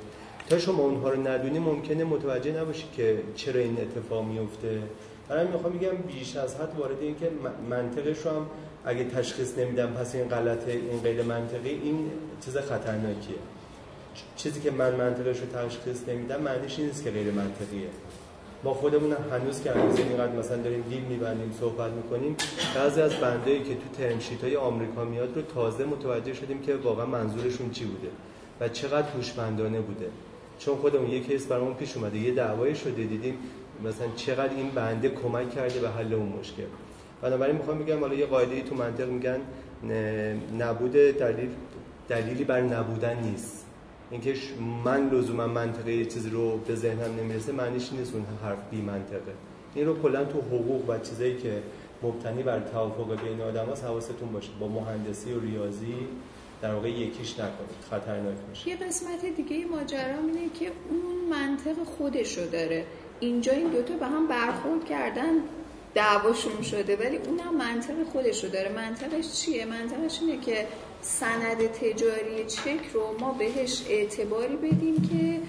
تا شما اونها رو ندونی ممکنه متوجه نباشی که چرا این اتفاق میفته برای می‌خوام میگم بیش از حد وارد این که منطقش رو هم اگه تشخیص نمیدم پس این غلطه این غیر منطقی این چیز خطرناکیه. چیزی که من منطقش رو تشخیص نمیدم معنیش این نیست که غیر منطقیه. ما خودمون هنوز که هنوز اینقدر مثلا داریم دیل میبندیم صحبت می‌کنیم بعضی از بندایی که تو ترمشیت های آمریکا میاد رو تازه متوجه شدیم که واقعا منظورشون چی بوده و چقدر هوشمندانه بوده. چون خودمون یه کیس برامون پیش اومده یه دعوای شده دیدیم مثلا چقدر این بنده کمک کرده به حل اون مشکل. بنابراین می‌خوام بگم حالا یه قاعده ای تو منطق میگن نبوده دلیل دلیلی بر نبودن نیست. اینکه من لزوما منطقه چیزی رو به ذهنم نمی‌رسه معنیش نیست اون حرف بی منطقه. این رو کلا تو حقوق و چیزایی که مبتنی بر توافق بین آدم هست حواستون باشه. با مهندسی و ریاضی در واقع یکیش نکنید. خطرناک میشه.
یه قسمت دیگه ماجرا اینه که اون منطق خودشو داره. اینجا این دوتا به هم برخورد کردن دعواشون شده ولی اونم منطق خودشو داره. منطقش چیه؟ منطقش اینه که سند تجاری چک رو ما بهش اعتباری بدیم که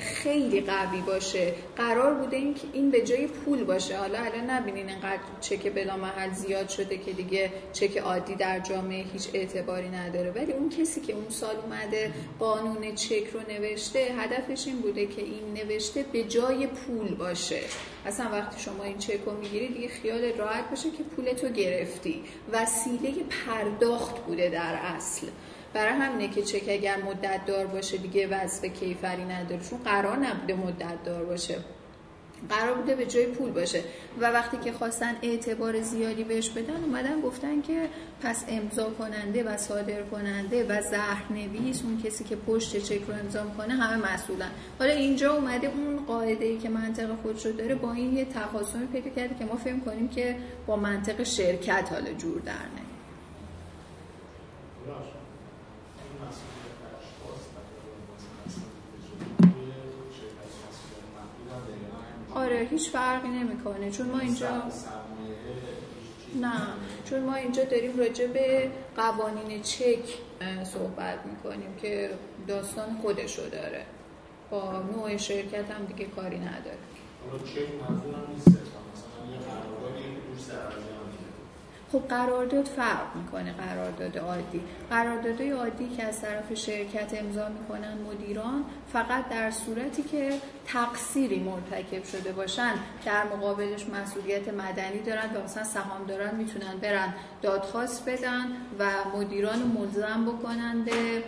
خیلی قوی باشه. قرار بوده این که این به جای پول باشه. حالا الان نبینین اینقدر چک بلا محل زیاد شده که دیگه چک عادی در جامعه هیچ اعتباری نداره. ولی اون کسی که اون سال اومده قانون چک رو نوشته هدفش این بوده که این نوشته به جای پول باشه. اصلا وقتی شما این چک رو می‌گیری دیگه خیال راحت باشه که پولتو گرفتی. وسیله پرداخت بوده در اصل. برای همینه که چک اگر مدت دار باشه دیگه وظیفه کیفری نداره چون قرار نبوده مدت دار باشه. قرار بوده به جای پول باشه. و وقتی که خواستن اعتبار زیادی بهش بدن اومدن گفتن که پس امضا کننده و صادر کننده و زهرنویس اون کسی که پشت چک رو امضا کنه همه مسئولن. حالا اینجا اومده اون قاعده ای که منطق خودش رو داره با این یه تخاصمی پیدا کرده که ما فهم کنیم که با منطق شرکت حالا جور در آره هیچ فرقی نمی‌کنه چون ما اینجا نه چون ما اینجا داریم راجع به قوانین چک صحبت می‌کنیم که داستان خودشو داره. با نوع شرکت هم دیگه کاری نداره. چک نیست مثلا یه خب قرارداد فرق می‌کنه قرارداد عادی. قراردادهای عادی که از طرف شرکت امضا می‌کنن مدیران فقط در صورتی که تقصیری مرتکب شده باشن. در مقابلش مسئولیت مدنی دارن و مثلا سهامداران می‌تونن برن دادخواست بدن و مدیران ملزم بکنن به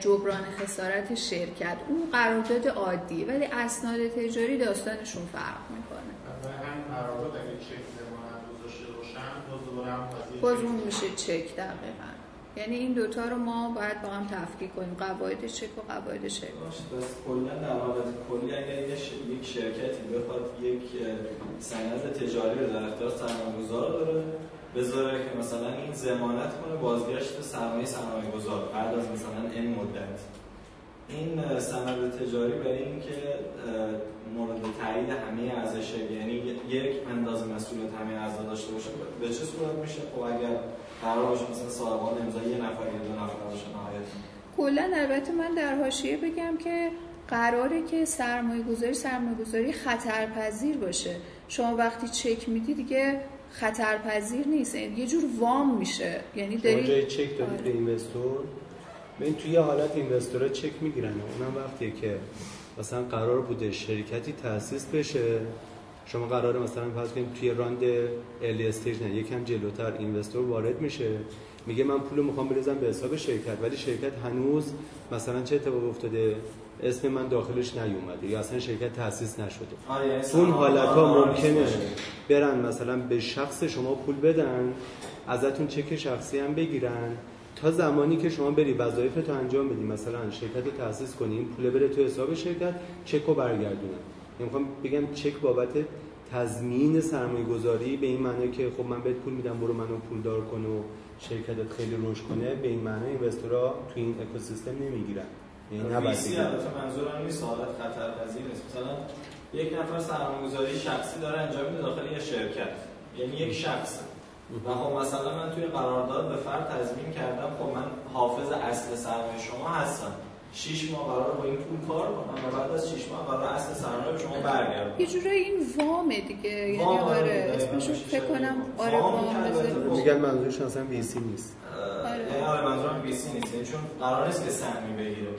جبران خسارت شرکت. اون قرارداد عادی. ولی اسناد تجاری داستانشون فرق می‌کنه.
قرارداد
باز اون میشه چک دقیقا. یعنی این دوتا رو ما باید با هم تفکیک کنیم. قواعد چک و قواعد شک
بس کلا در حالت کلی اگر یک شرکتی بخواد یک سند تجاری رو در اختیار سرمایه‌گذار داره بذاره که مثلا این ضمانت کنه بازگشت سرمایه سرمایه گذار بعد از مثلا این مدت. این سند تجاری برای اینکه مورد تایید همه ارزش یعنی یک اندازه مسئولیت همه اعضا داشته باشه به چه صورت میشه؟ خب اگر قرار باشه مثلا صاحبان امضا یه نفر یا دو نفر باشه نهایت.
کلا البته من در حاشیه بگم که قراره که سرمایه گذاری سرمایه گذاری خطرپذیر باشه. شما وقتی چک میدی دیگه خطرپذیر نیست. یه جور وام میشه. یعنی داری
جای چک دادید به investor؟ این توی یه حالت investor ها چک می‌گیرن اونم وقتیه که مثلا قرار بوده شرکتی تأسیس بشه. شما قراره مثلا فرض کنیم توی round early stage نه یکم جلوتر investor وارد میشه. میگه من پول می‌خوام بریزم به حساب شرکت ولی شرکت هنوز مثلا چه اتفاق افتاده؟ اسم من داخلش نیومده یا اصلا شرکت تأسیس نشده.
آره یعنی
اون حالت ها ممکنه برن مثلا به شخص شما پول بدن ازتون چک شخصی هم بگیرن. تا زمانی که شما بری وظایف انجام بدی مثلا شرکت رو تأسیس کنی این پول بره تو حساب شرکت چک رو برگردونن. می‌خوام بگم چک بابت تضمین سرمایه گذاری به این معنی که خب من بهت پول میدم برو منو پولدار کن و شرکتت خیلی رشد کنه به این معنی اینوستورها تو این اکوسیستم نمی‌گیرن.
یعنی نباید البته منظورم نیست حالت خطرپذیر نیست. مثلا یک نفر سرمایه‌گذاری شخصی داره انجام میده داخل یه شرکت. یعنی یک شخص و خب مثلا من توی قرارداد به فرد تضمین کردم خب من حافظ اصل سرمایه شما هستم. 6 ماه قرار با این پول کار کنم و بعد از 6 ماه قرار اصل سرمایه شما برگردم.
یه جورایی این وامه دیگه یعنی آره اسمشو فکر کنم آره وام
میگن منظورش اصلا ویسی نیست.
آره. آره منظورم ویسی نیست. یعنی چون قرار نیست که سهمی بگیره.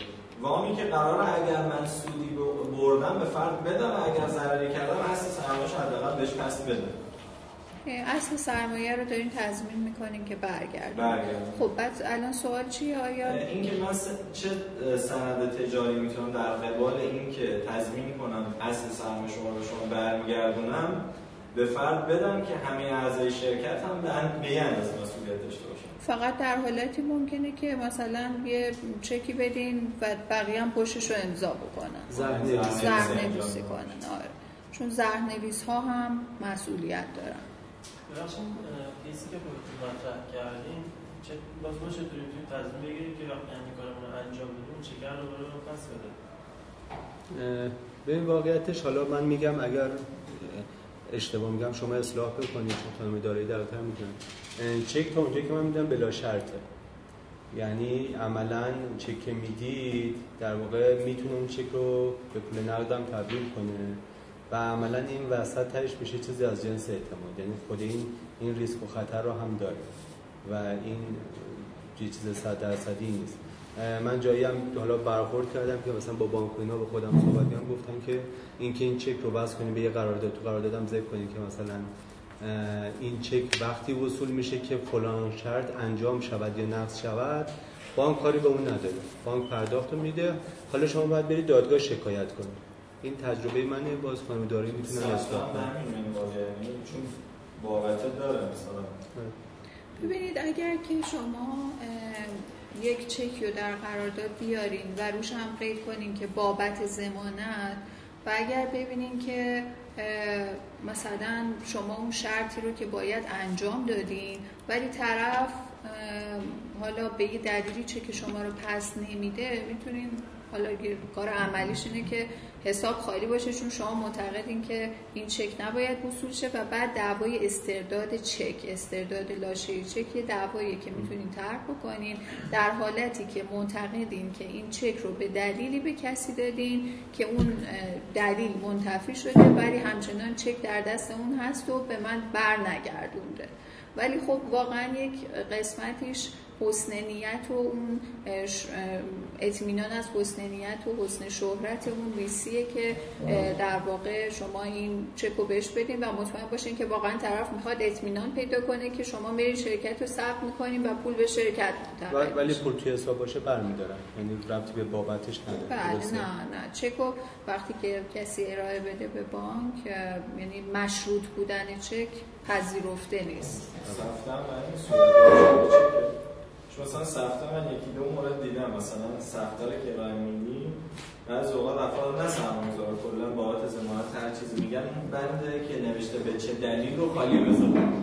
وامی که قرار اگر من سودی بردم به فرد بدم و اگر ضرری کردم اصل سرمایه‌اش حداقل بهش پس بده.
اصل سرمایه رو دارین تضمین می‌کنین که برگرد خب بعد الان سوال چیه آیا؟
اینکه من چه سند تجاری می‌تونم در قبال اینکه تضمین کنم اصل سرمایه شما رو شما برمیگردونم به فرد بدم که همه اعضای شرکت هم به اندازه مسئولیت داشته باشن.
فقط در حالتی ممکنه که مثلا یه چکی بدین و بقیه هم پشتش رو امضا بکنن.
زهر
کنن آره. چون زهرنویس ها هم مسئولیت دارن.
ببخشید کیسی که خودتون مطرح کردین چه باز ما چطوری توی تصمیم بگیریم که وقتی همین کارمون رو انجام بدیم چکر رو برای پس بده؟
به این واقعیتش حالا من میگم اگر اشتباه میگم شما اصلاح بکنید چون خانم اداره درتر می‌دونن چک تا اونجایی که من میدم بلا شرطه یعنی عملا چک که می‌دید در واقع می‌تونه اون چک رو به پول نقدم تبدیل کنه. و عملا این وسط ترش میشه چیزی از جنس اعتماد. یعنی خود این این ریسک و خطر رو هم داره. و این چیز صد درصدی نیست. من جایی هم حالا برخورد کردم که مثلا با بانک اینا به خودم صحبت کردم گفتم که اینکه این چک رو وصل کنیم به یه قرارداد تو قراردادم ذکر کنیم که مثلا این چک وقتی وصول میشه که فلان شرط انجام شود یا نقض شود بانک کاری به اون نداره. بانک پرداخت میده. حالا شما باید برید دادگاه شکایت کنید. این تجربه منه باز خانم داری می‌تونن اصلاح کنن
چون بابت داره مثلا.
ببینید اگر که شما یک چک رو در قرارداد بیارین و روش هم قید کنین که بابت زمانت و اگر ببینین که مثلا شما اون شرطی رو که باید انجام دادین ولی طرف حالا به یه دلیلی چک شما رو پس نمیده می‌تونین حالا کار عملیش اینه که حساب خالی باشه چون شما معتقدین که این چک نباید وصول شه و بعد دعوای استرداد چک استرداد لاشه چک یه دعوایی که می‌تونین طرح بکنین. در حالتی که معتقدین که این چک رو به دلیلی به کسی دادین که اون دلیل منتفی شده ولی همچنان چک در دست اون هست و به من بر نگردونده ولی خب واقعا یک قسمتیش حسن نیت و اون اطمینان از حسن نیت و حسن شهرت اون ویسیه که در واقع شما این چکو بهش بدین و مطمئن باشین که واقعا طرف می‌خواد اطمینان پیدا کنه که شما میرین شرکت رو ثبت می‌کنین و پول به شرکت
ولی پول توی حساب باشه برمیدارن یعنی ربطی به بابتش نداره.
بله نه نه. چکو وقتی که کسی ارائه بده به بانک یعنی مشروط بودن چک پذیرفته نیست.
مثلا سفته من یکی دو مورد دیدم. مثلا سفتار که ارائه میدی. بعضی اوقات افراد نه سرمایه‌گذار. کلا بابت ضمانت هر چیزی میگن اون بنده که نوشته به چه دلیل رو خالی بذارم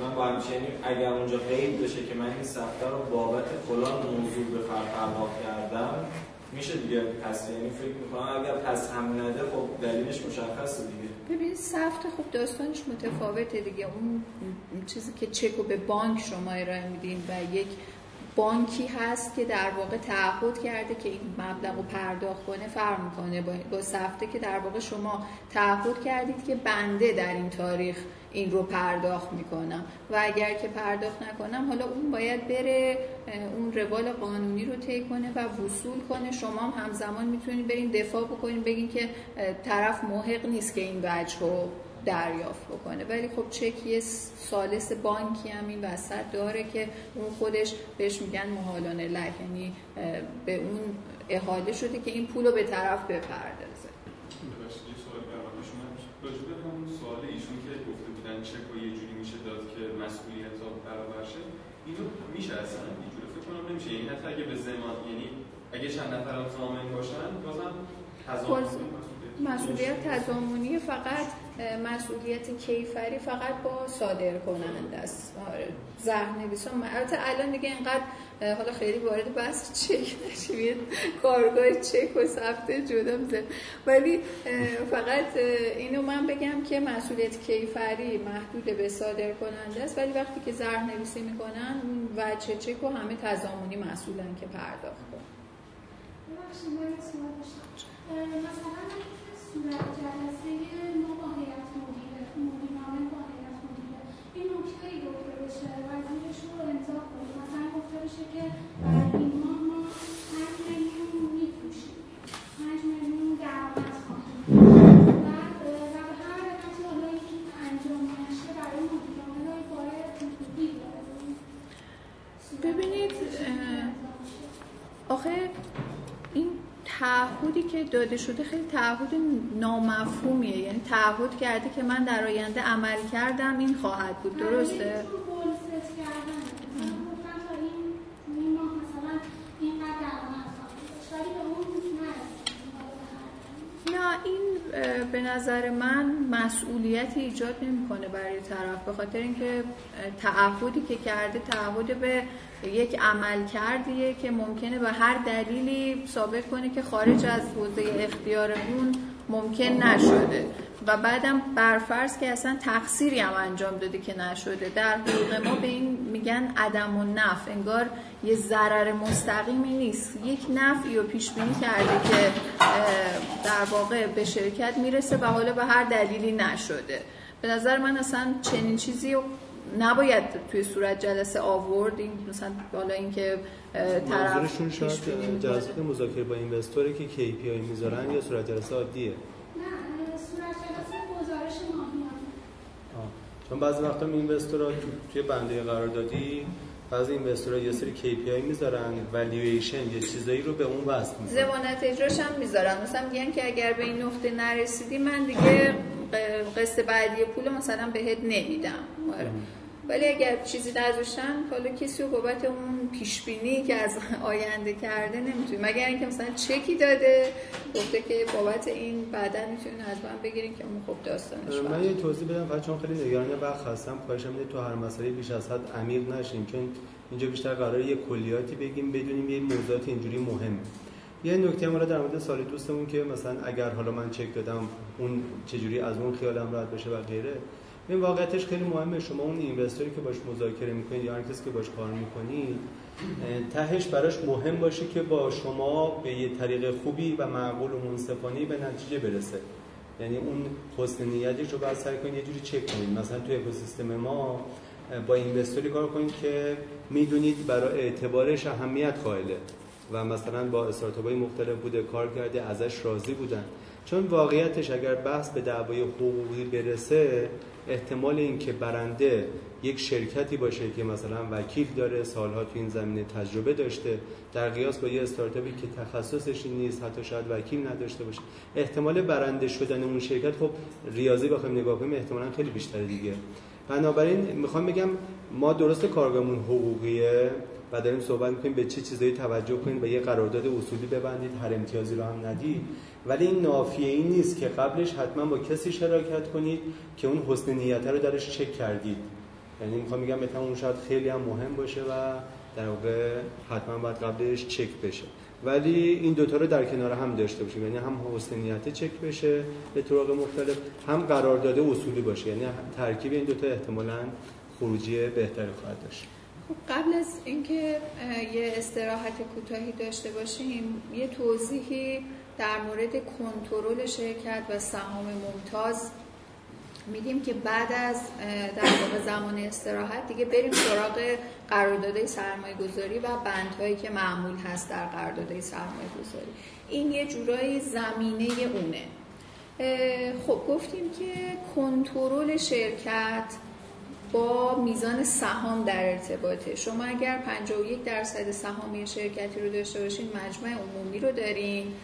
من با همچنین اگر اونجا قید بشه که من این سفته رو بابت فلان موضوع به فرق کردم میشه دیگه پس. یعنی فکر می‌کنم اگر پس هم نده خب دلیلش مشخصه دیگه.
ببین سفت خب داستانش متفاوته دیگه. اون چیزی که چک رو به بانک شما ارائه میدین و یک بانکی هست که در واقع تعهد کرده که این مبلغ رو پرداخت کنه فرق می‌کنه. با سفته که در واقع شما تعهد کردید که بنده در این تاریخ این رو پرداخت می‌کنم. و اگر که پرداخت نکنم حالا اون باید بره اون روال قانونی رو طی کنه و وصول کنه. شما هم همزمان می‌تونید برین دفاع بکنین بگین که طرف محق نیست که این وجه رو دریافت بکنه. ولی خب چک یه سالس بانکی هم این وسط داره که اون خودش بهش میگن محالانه لک. یعنی به اون احاله شده که این پول رو به طرف بپردازه.
سوال ایشون که گفته بودن چک و یه جوری میشه داد که مسئولیت ها برابر شه اینو میشه اصلا اینجوری فکر کنم نمیشه. یعنی حتی اگه به زمان یعنی اگه چند نفر هم زامن باشن بازم
مسئولیت تضامنی فقط مسئولیت کیفری فقط با صادر کننده است. آره. زهر البته الان دیگه اینقدر حالا خیلی وارد بحث چک نشیم کارگاه چک و ثبت جدا میزه ولی فقط اینو من بگم که مسئولیت کیفری محدود به صادر کننده است. ولی وقتی که زهر نویسی می‌کنن وجه چک و همه تضامنی مسئولن که پرداخت کنن.
مثلا صورت جلسه ما با هیئت مدیره مدیران با هیئت مدیره این نکته بشه وزیرش رو امضا کنیم. مثلا گفته بشه که این ماه ما پنج میلیون میفروشیم. پنج میلیون درآمد خواهیم و به هر حالتی حالا این انجام نشه برای مدیران باید حقوقی
ببینید آخه این تعهدی که داده شده خیلی تعهد نامفهومیه. یعنی تعهد کرده که من در آینده عمل کردم این خواهد بود. درسته؟ نه این به نظر من مسئولیت ایجاد نمی‌کنه برای طرف به خاطر اینکه تعهدی که کرده تعهد به یک عمل کردیه که ممکنه به هر دلیلی ثابت کنه که خارج از حوزه اختیار اون ممکن نشده. و بعدم برفرض که اصلا تقصیری هم انجام داده که نشده. در حقوق ما به این میگن عدم و نف انگار یه ضرر مستقیمی نیست. یک نفعی رو پیش بینی کرده که در واقع به شرکت می‌رسه و حالا به هر دلیلی نشده. به نظر من اصلا چنین چیزی نباید توی صورت جلسه آورد. این مثلا بالا اینکه طرف
شاید جلسه مذاکره با اینوستوری که KPI می‌ذارن یا صورت جلسه عادیه
نه صورت جلسه گزارش ماهیانه
چون بعضی وقتا اینوستورها توی بنده قراردادی بعضی اینوستورها یه سری KPI می‌ذارن والیویشن یه چیزایی رو به اون وصل می‌ذارن
ضمانت اجراش هم می‌ذارن مثلا میگن که اگر به این نقطه نرسیدی من دیگه قسط بعدی پول مثلا بهت نمیدم. ولی اگر چیزی نذاشتن حالا کسی رو بابت اون پیش بینی که از *laughs* آینده کرده نمی‌تونی. مگر اینکه مثلا چکی داده گفته که بابت این بعدا می‌تونین از من بگیرین که اون خوب داستانش
من یه توضیح بدم. فقط چون خیلی نگران وقت هستم خواهشم تو هر مسئله بیش از حد عمیق نشیم چون اینجا بیشتر قراره یه کلیاتی بگیم بدونیم یه موضوعات اینجوری مهمه یه نکته هم در مورد سال دوستمون که مثلا اگر حالا من چک دادم اون چجوری از اون خیالم راحت بشه و غیره این واقعیتش خیلی مهمه. شما اون اینوستری که باش مذاکره می‌کنید یا کسی که باش کار می‌کنید تهش براش مهم باشه که با شما به یه طریق خوبی و معقول و منصفانه به نتیجه برسه. یعنی اون حسن نیتش رو باید سعی کنید یه جوری چک کنید. مثلا تو اکوسیستم ما با اینوستری کار کنید که می‌دونید برای اعتبارش اهمیت قائله. و مثلا با استارتاپ‌های مختلف بوده کار کرده ازش راضی بودن. چون واقعیتش اگر بحث به دعوای حقوقی برسه احتمال اینکه برنده یک شرکتی باشه که مثلا وکیل داره سالها تو این زمینه تجربه داشته در قیاس با یه استارتاپی که تخصصش نیست حتی شاید وکیل نداشته باشه احتمال برنده شدن اون شرکت خب ریاضی بخوایم نگاه کنیم احتمالا خیلی بیشتره دیگه. بنابراین می‌خوام بگم ما درست کارگاهمون حقوقیه. و داریم صحبت می‌کنیم به چه چیزایی توجه کنید و یه قرارداد اصولی ببندید هر امتیازی رو هم ندید. ولی این نافیه این نیست که قبلش حتما با کسی شراکت کنید که اون حسن نیت رو درش چک کردید. یعنی می‌خوام میگم مثلا اون شاید خیلی هم مهم باشه و در واقع حتما باید قبلش چک بشه. ولی این دوتا رو در کنار هم داشته باشیم. یعنی هم حسن نیت چک بشه به طرق مختلف هم قرارداد اصولی باشه. یعنی ترکیب این دوتا احتمالاً خروجی بهتری خواهد داشت.
خب قبل از اینکه یه استراحت کوتاهی داشته باشیم یه توضیحی در مورد کنترل شرکت و سهام ممتاز میگیم که بعد از در واقع زمان استراحت دیگه بریم سراغ قراردادهای سرمایه گذاری و بندهایی که معمول هست در قراردادهای سرمایه گذاری این یه جورایی زمینه اونه. خب گفتیم که کنترل شرکت با میزان سهام در ارتباطه. شما اگر 51 درصد سهامی شرکتی رو داشته باشین مجمع عمومی رو دارین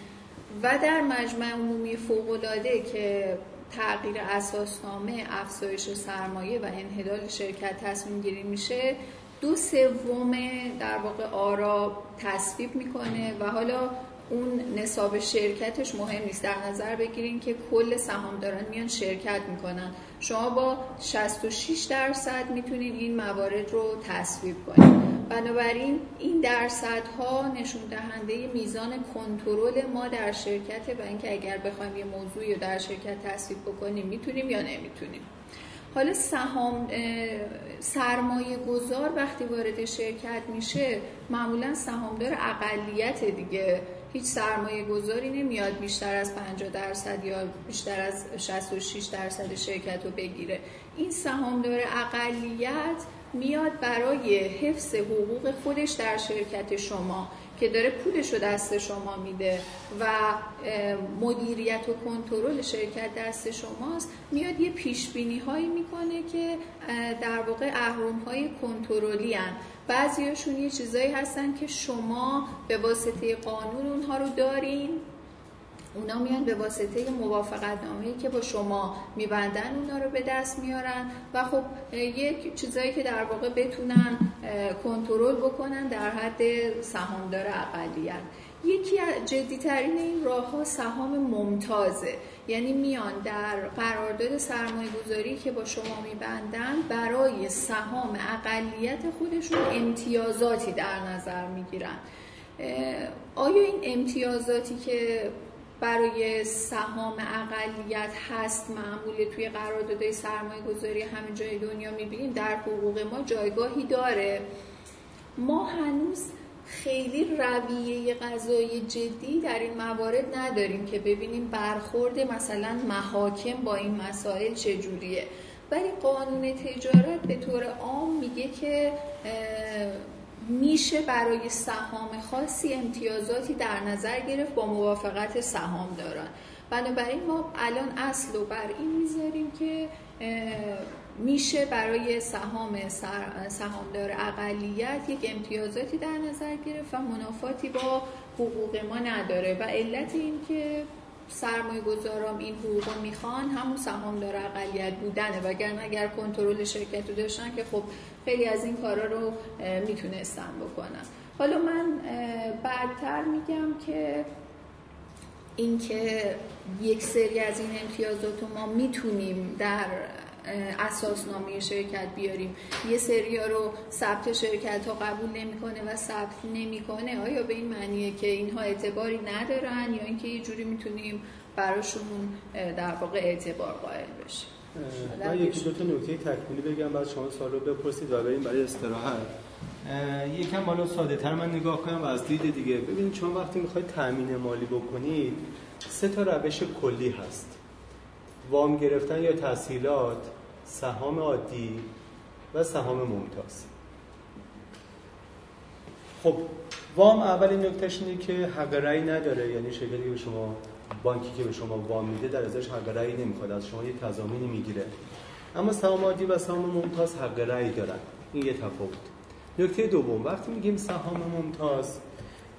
و در مجمع عمومی فوق‌العاده که تغییر اساسنامه افزایش سرمایه و انحلال شرکت تصمیم گیری میشه دو سوم در واقع آرا تصویب می‌کنه و حالا اون نصاب شرکتش مهم نیست. در نظر بگیرین که کل سهامداران میان شرکت می‌کنن. شما با 66 درصد می‌تونید این موارد رو تصویب کنید بنابراین این درصدها نشون دهنده میزان کنترل ما در شرکت و اینکه اگر بخوایم یه موضوعی رو در شرکت تصویب بکنیم می‌تونیم یا نمی‌تونیم. حالا سهام سرمایه گذار وقتی وارد شرکت میشه معمولا سهامدار اقلیت دیگه. هیچ سرمایه گذاری نمیاد بیشتر از 50 درصد یا بیشتر از 66 درصد شرکت رو بگیره این سهامدار اقلیت میاد برای حفظ حقوق خودش در شرکت شما که داره پولش رو دست شما میده و مدیریت و کنترل شرکت دست شماست میاد یه پیش بینی هایی می‌کنه که در واقع اهرم های کنترلی. بعضیاشون یه چیزایی هستن که شما به واسطه قانون اونها رو دارین. اونا میان به واسطه موافقت نامه‌ای که با شما میبندن اونا رو به دست میارن و خب یک چیزایی که در واقع بتونن کنترل بکنن در حد سهامدار اقلیت. یکی از جدیترین این راه ها سهام ممتازه. یعنی میان در قرارداد سرمایه گذاری که با شما میبندن برای سهام اقلیت خودشون امتیازاتی در نظر می‌گیرن. آیا این امتیازاتی که برای سهام اقلیت هست معمول توی قراردادهای سرمایه گذاری همه جای دنیا می‌بینیم؟ در حقوق ما جایگاهی داره. ما هنوز خیلی رویه قضایی جدی در این موارد نداریم که ببینیم برخورد مثلا محاکم با این مسائل چجوریه. ولی قانون تجارت به طور عام میگه که میشه برای سهام خاصی امتیازاتی در نظر گرفت با موافقت سهام دارن بنابراین ما الان اصل و بر این می‌ذاریم که میشه برای سهام سهامدار اقلیت یک امتیازاتی در نظر گرفت و منافاتی با حقوق ما نداره و علت این که سرمایه گذارام این حقوق می‌خوان همون سهامدار اقلیت بودنه. وگرنه اگر کنترل شرکت رو داشتن که خب خیلی از این کارا رو می‌تونستن بکنن. حالا من بعدتر میگم که اینکه یک سری از این امتیازات ما می‌تونیم در اساسنامه شرکت بیاریم. یه سری رو ثبت شرکت ها قبول نمی‌کنه و ثبت نمی‌کنه. آیا به این معنیه که اینها اعتباری ندارن یا اینکه یه جوری می‌تونیم براشون در واقع اعتبار قائل بشیم؟
من یکی دو تا نکته تکمیلی بگم بعد شما سوال رو بپرسید و بریم برای استراحت. یکم بالا ساده تر من نگاه کنم و از دید دیگه. ببینید چون وقتی می‌خواید تامین مالی بکنید سه تا روش کلی هست. وام گرفتن یا تسهیلات. سهام عادی و سهام ممتاز. خب وام اولین نکتهش اینه که حق رأی نداره یعنی شرکتی که به شما بانکی که به شما وام میده در ازش حق رأی نمی‌خواد از شما یه تضامینی می‌گیره. اما سهام عادی و سهام ممتاز حق رأی دارن. این یه تفاوت. نکته دوم وقتی میگیم سهام ممتاز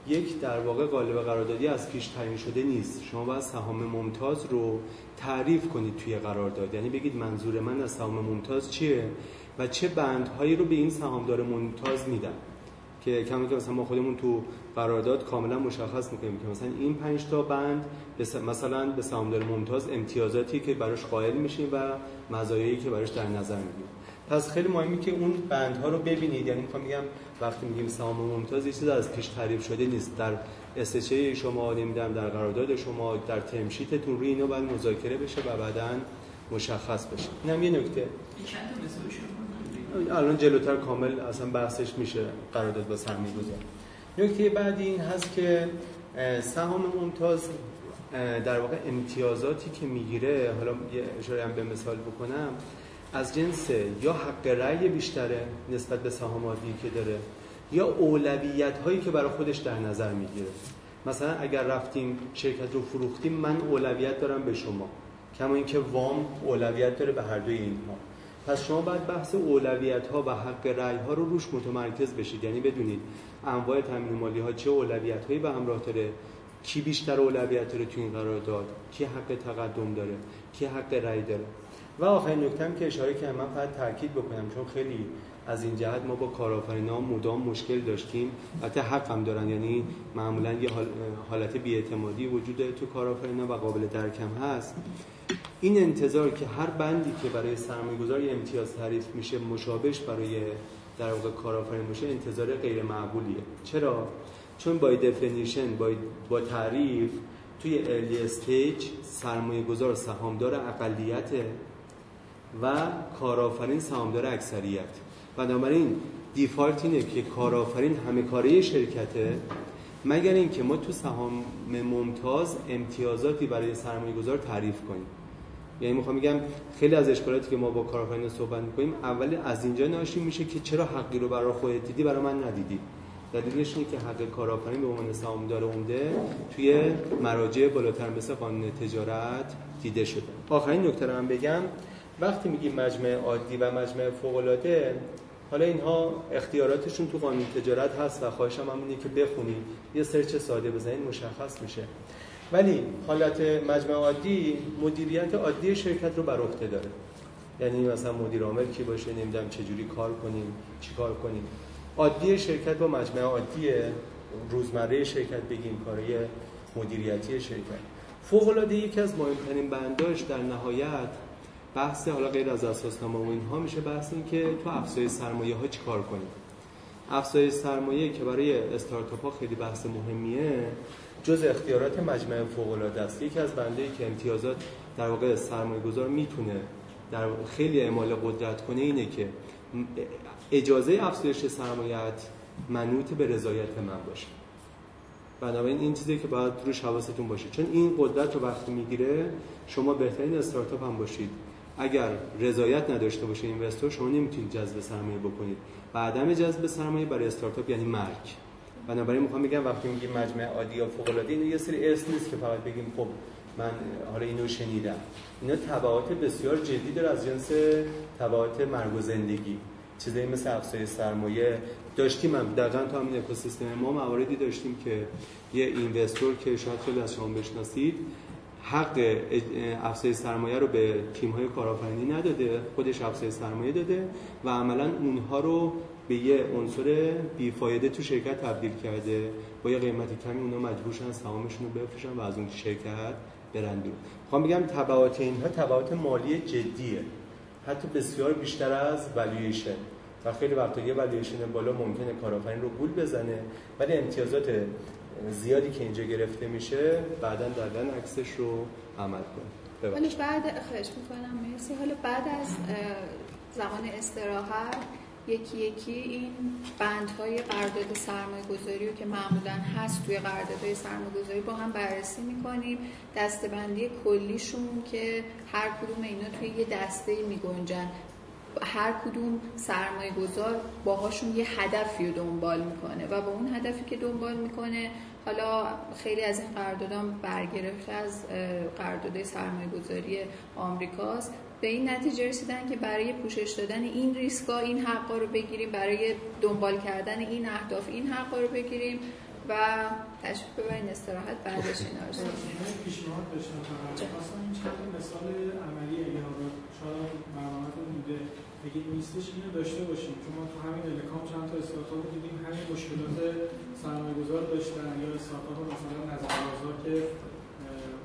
یک در واقع قالب قراردادی از پیش تعیین شده نیست. شما باید سهام ممتاز رو تعریف کنید توی قرارداد. یعنی بگید منظور من از سهام ممتاز چیه و چه بندهایی رو به این سهامدار ممتاز میدن. که کمی که مثلا ما خودمون تو قرارداد کاملا مشخص می‌کنیم که مثلا این پنج تا بند مثلا به سهامدار ممتاز امتیازاتی که براش قائل میشیم و مزایایی که براش در نظر می‌گیریم. پس خیلی مهمه که اون بندها رو ببینید. یعنی می‌خوام میگم وقتی میگیم سهام ممتاز یه چیز از پیش تعریف شده نیست. در استچه شما نمی‌دونم در قرارداد شما در تمشیتتون روی اینو باید مذاکره بشه و بعدا مشخص بشه. اینم یه نکته. الان جلوتر کامل اصلا بحثش میشه. قرارداد با سرمایه گذار نکته بعدی این هست که سهام ممتاز در واقع امتیازاتی که می‌گیره حالا یه اشاره هم به مثال بکنم. از جنس یا حق رأی بیشتره نسبت به سهاماتی که داره یا اولویت هایی که برای خودش در نظر می‌گیره. مثلا اگر رفتیم شرکت رو فروختیم من اولویت دارم به شما کما اینکه وام اولویت داره به هر دوی اینها. پس شما باید بحث اولویت ها و حق رأی ها رو روش متمرکز بشید. یعنی بدونید انواع تامین مالی ها چه اولویت هایی به همراه داره کی بیشتر اولویت داره تو این قرارداد کی حق تقدم داره کی حق رأی داره. و آخرین نکته که اشاره کردم من فقط تاکید بکنم چون خیلی از این جهت ما با کارآفرینان مدام مشکل داشتیم. حتی حق هم دارن یعنی معمولا یه حالت بیاعتمادی وجود تو کارآفرینا و قابل درکم هست. این انتظار که هر بندی که برای سرمایه‌گذار امتیاز تعریف میشه مشابهش برای در واقع کارآفرین باشه انتظار غیر معقولیه. چرا؟ چون با definition با, با تعریف توی early stage سرمایه گذار سهامدار اقلیت و کارآفرین سهامدار اکثریت. بنابراین default اینه که کارآفرین همه کاره شرکته مگر اینکه ما تو سهام ممتاز امتیازاتی برای سرمایه گذار تعریف کنیم. یعنی می‌خوام میگم خیلی از اشکالاتی که ما با کارآفرین صحبت می‌کنیم اول از اینجا ناشی میشه که چرا حقی رو برای خودت دیدی برای من ندیدی. دلیلش اینه که حق کارآفرین به عنوان سهامدار عمده توی مراجع بالاتر مثل قانون تجارت دیده شده. آخرین نکته رو هم بگم. وقتی میگیم مجمع عادی و مجمع فوق العاده حالا اینها اختیاراتشون تو قانون تجارت هست و خواهشم هم اینه که بخونید. یه سرچ ساده بزنید مشخص میشه. ولی حالت مجمع عادی مدیریت عادی شرکت رو بر عهده داره. یعنی مثلا مدیر عامل کی باشه نمی‌دونم چه جوری کار کنیم چیکار کنیم. عادی شرکت با مجمع عادی روزمره شرکت بگیم کاری مدیریتی شرکت. فوق العاده یکی از مهمترین بنداش در نهایت بحث حالا غیر از اساسنامه و اینها میشه بحث این که تو افزایش سرمایه ها چیکار کنیم افزایش سرمایه که برای استارتاپ ها خیلی بحث مهمیه جز اختیارات مجمع فوق العاده است. یکی از بنده که امتیازات در واقع سرمایه گذار می‌تونه در خیلی اعمال قدرت کنه اینه که اجازه افزایش سرمایت منوط به رضایت من باشه. بنابراین این چیزی که باید روش حواستون باشه. چون این قدرت رو وقتی می‌گیره شما بهترین استارتاپ هم باشید. اگر رضایت نداشته باشه اینوستور شما نمی‌تونید جذب سرمایه بکنید. و عدم جذب سرمایه برای استارتاپ یعنی مرگ. بنابراین می‌خوام بگم وقتی میگیم مجمع عادی یا فوق العاده این یه سری اسم نیست که فقط بگیم خب من حالا اینو شنیدم. اینا تبعات بسیار جدی داره از جنس تبعات مرگ و زندگی. چیزایی مثل افزایش سرمایه داشتیم هم. دقیقا تا همین اکوسیستم ما مواردی داشتیم که یه اینوستور که شاید خیلی از شما بشناسید حق افزایش سرمایه رو به تیم های کارآفرینی نداده خودش افزایش سرمایه داده و عملا اونها رو به یه عنصر بیفایده تو شرکت تبدیل کرده. با یه قیمتی کمی اونا مجبور شدن سهامشون رو بفروشن و از اون شرکت برن بیرون. می‌خوام بگم تبعات اینها تبعات مالی جدیه. حتی بسیار بیشتر از والویشن و خیلی وقتا یه والویشن بالا ممکنه کارآفرین رو گول بزنه ولی امتیازات زیادی که اینجا گرفته میشه بعدا دادن عکسش رو عمل کنه
ولی بعد خواهش می‌کنم مرسی. حالا بعد از زمان استراحت یکی یکی این بندهای قرارداد سرمایه گذاری رو که معمولا هست توی قراردادهای سرمایه گذاری با هم بررسی می‌کنیم. دستبندی کلیشون که هر کدوم اینا توی یه دسته میگنجن. هر کدوم سرمایه گذار باهاشون یه هدفی رو دنبال می‌کنه و با اون هدفی که دنبال می‌کنه حالا خیلی از این قراردادان برگرفته از قراردادهای سرمایه گذاری آمریکاست. به این نتیجه رسیدن که برای پوشش دادن این ریسکا این حقا رو بگیریم برای دنبال کردن این اهداف این حقا رو بگیریم و تشریف ببرین استراحت بعدش اینا رو
پیشنهاد داشتم فقط این چند مثال عملی اگه شاید برنامه‌تون بوده اگه نیستش اینو داشته باشیم چون ما تو همین الکام چند تا استارتاپ دیدیم همین مشکلات سرمایه‌گذار داشتن. یا استارتاپ مثلا نظر بازار که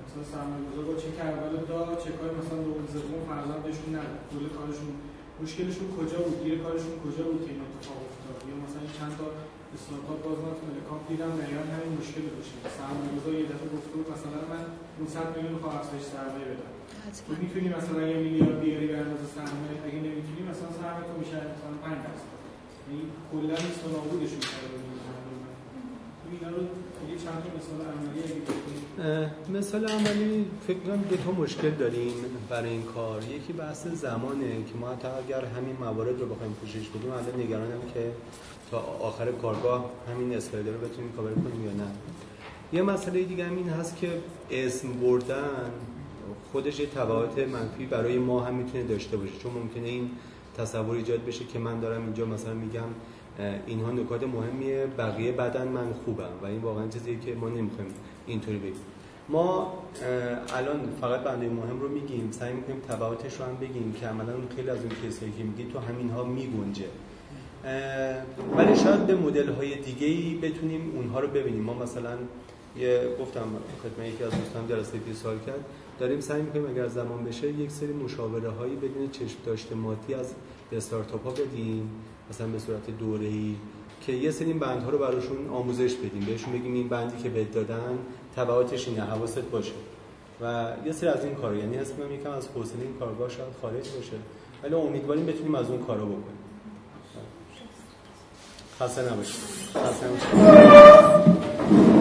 مثلا سرمایه گذار با چک اول داد چکای مثلا دوم سوم فرزندشون نه کل کارشون مشکلشون کجا بود؟ گیر کارشون کجا بود که این اتفاق افتاد؟ یا مثلا چند تا استارتاپ باز من تو کام دیدم دقیقا همین مشکل داشتیم سرمایه گذار یه دفعه گفته مثلا من 500 میلیون افزایش سرمایه بدم تو می‌تونی مثلا یه میلیارد بیاری به اندازه سرمایه اگه نمی‌تونی مثلا سرمایه تو میشه مثلا 5 درصد. یعنی کلا نیست و نابودشون کرده اینا رو
مثال عملی فکر کنم دو تا مشکل داریم برای این کار. یکی بحث زمانه که ما حتی اگر همین موارد رو بخوایم پوشش بدیم الان نگرانم که تا آخر کارگاه همین اسلاید رو بتونیم کاور کنیم یا نه. یه مسئله دیگه هم این هست که اسم بردن خودش یه تبعات منفی برای ما هم می‌تونه داشته باشه. چون ممکنه این تصور ایجاد بشه که من دارم اینجا مثلا میگم اینها نکات مهمیه بقیه بدن من خوبم و این واقعا چیزیه که ما نمی‌خوایم اینطوری بگیم. ما الان فقط بنده مهم رو میگیم. سعی می‌کنیم تبعاتش رو هم بگیم که عملا خیلی از اون کسایی که میگی تو همین ها میگنجه ولی شاید به مدل های دیگه ای بتونیم اونها رو ببینیم. ما مثلا یه گفتم خدمت یکی از دوستان جلسه پیش سال کرد. داریم سعی می‌کنیم اگر زمان بشه یک سری مشاوره هایی بدون چشم داشته مادی از استارتاپ ها بدیم مثلا به صورت دوره ای که یه سری بندها رو براشون آموزش بدیم. بهشون بگیم این بندی که بهت دادن تبعاتش اینه حواست باشه. و یه سری از این کار یعنی اسمم یکم از حوصله این کارگاه شاید خارج باشه ولی امیدواریم بتونیم از اون کارا بکنیم. خسته نباشید. خسته نباشید.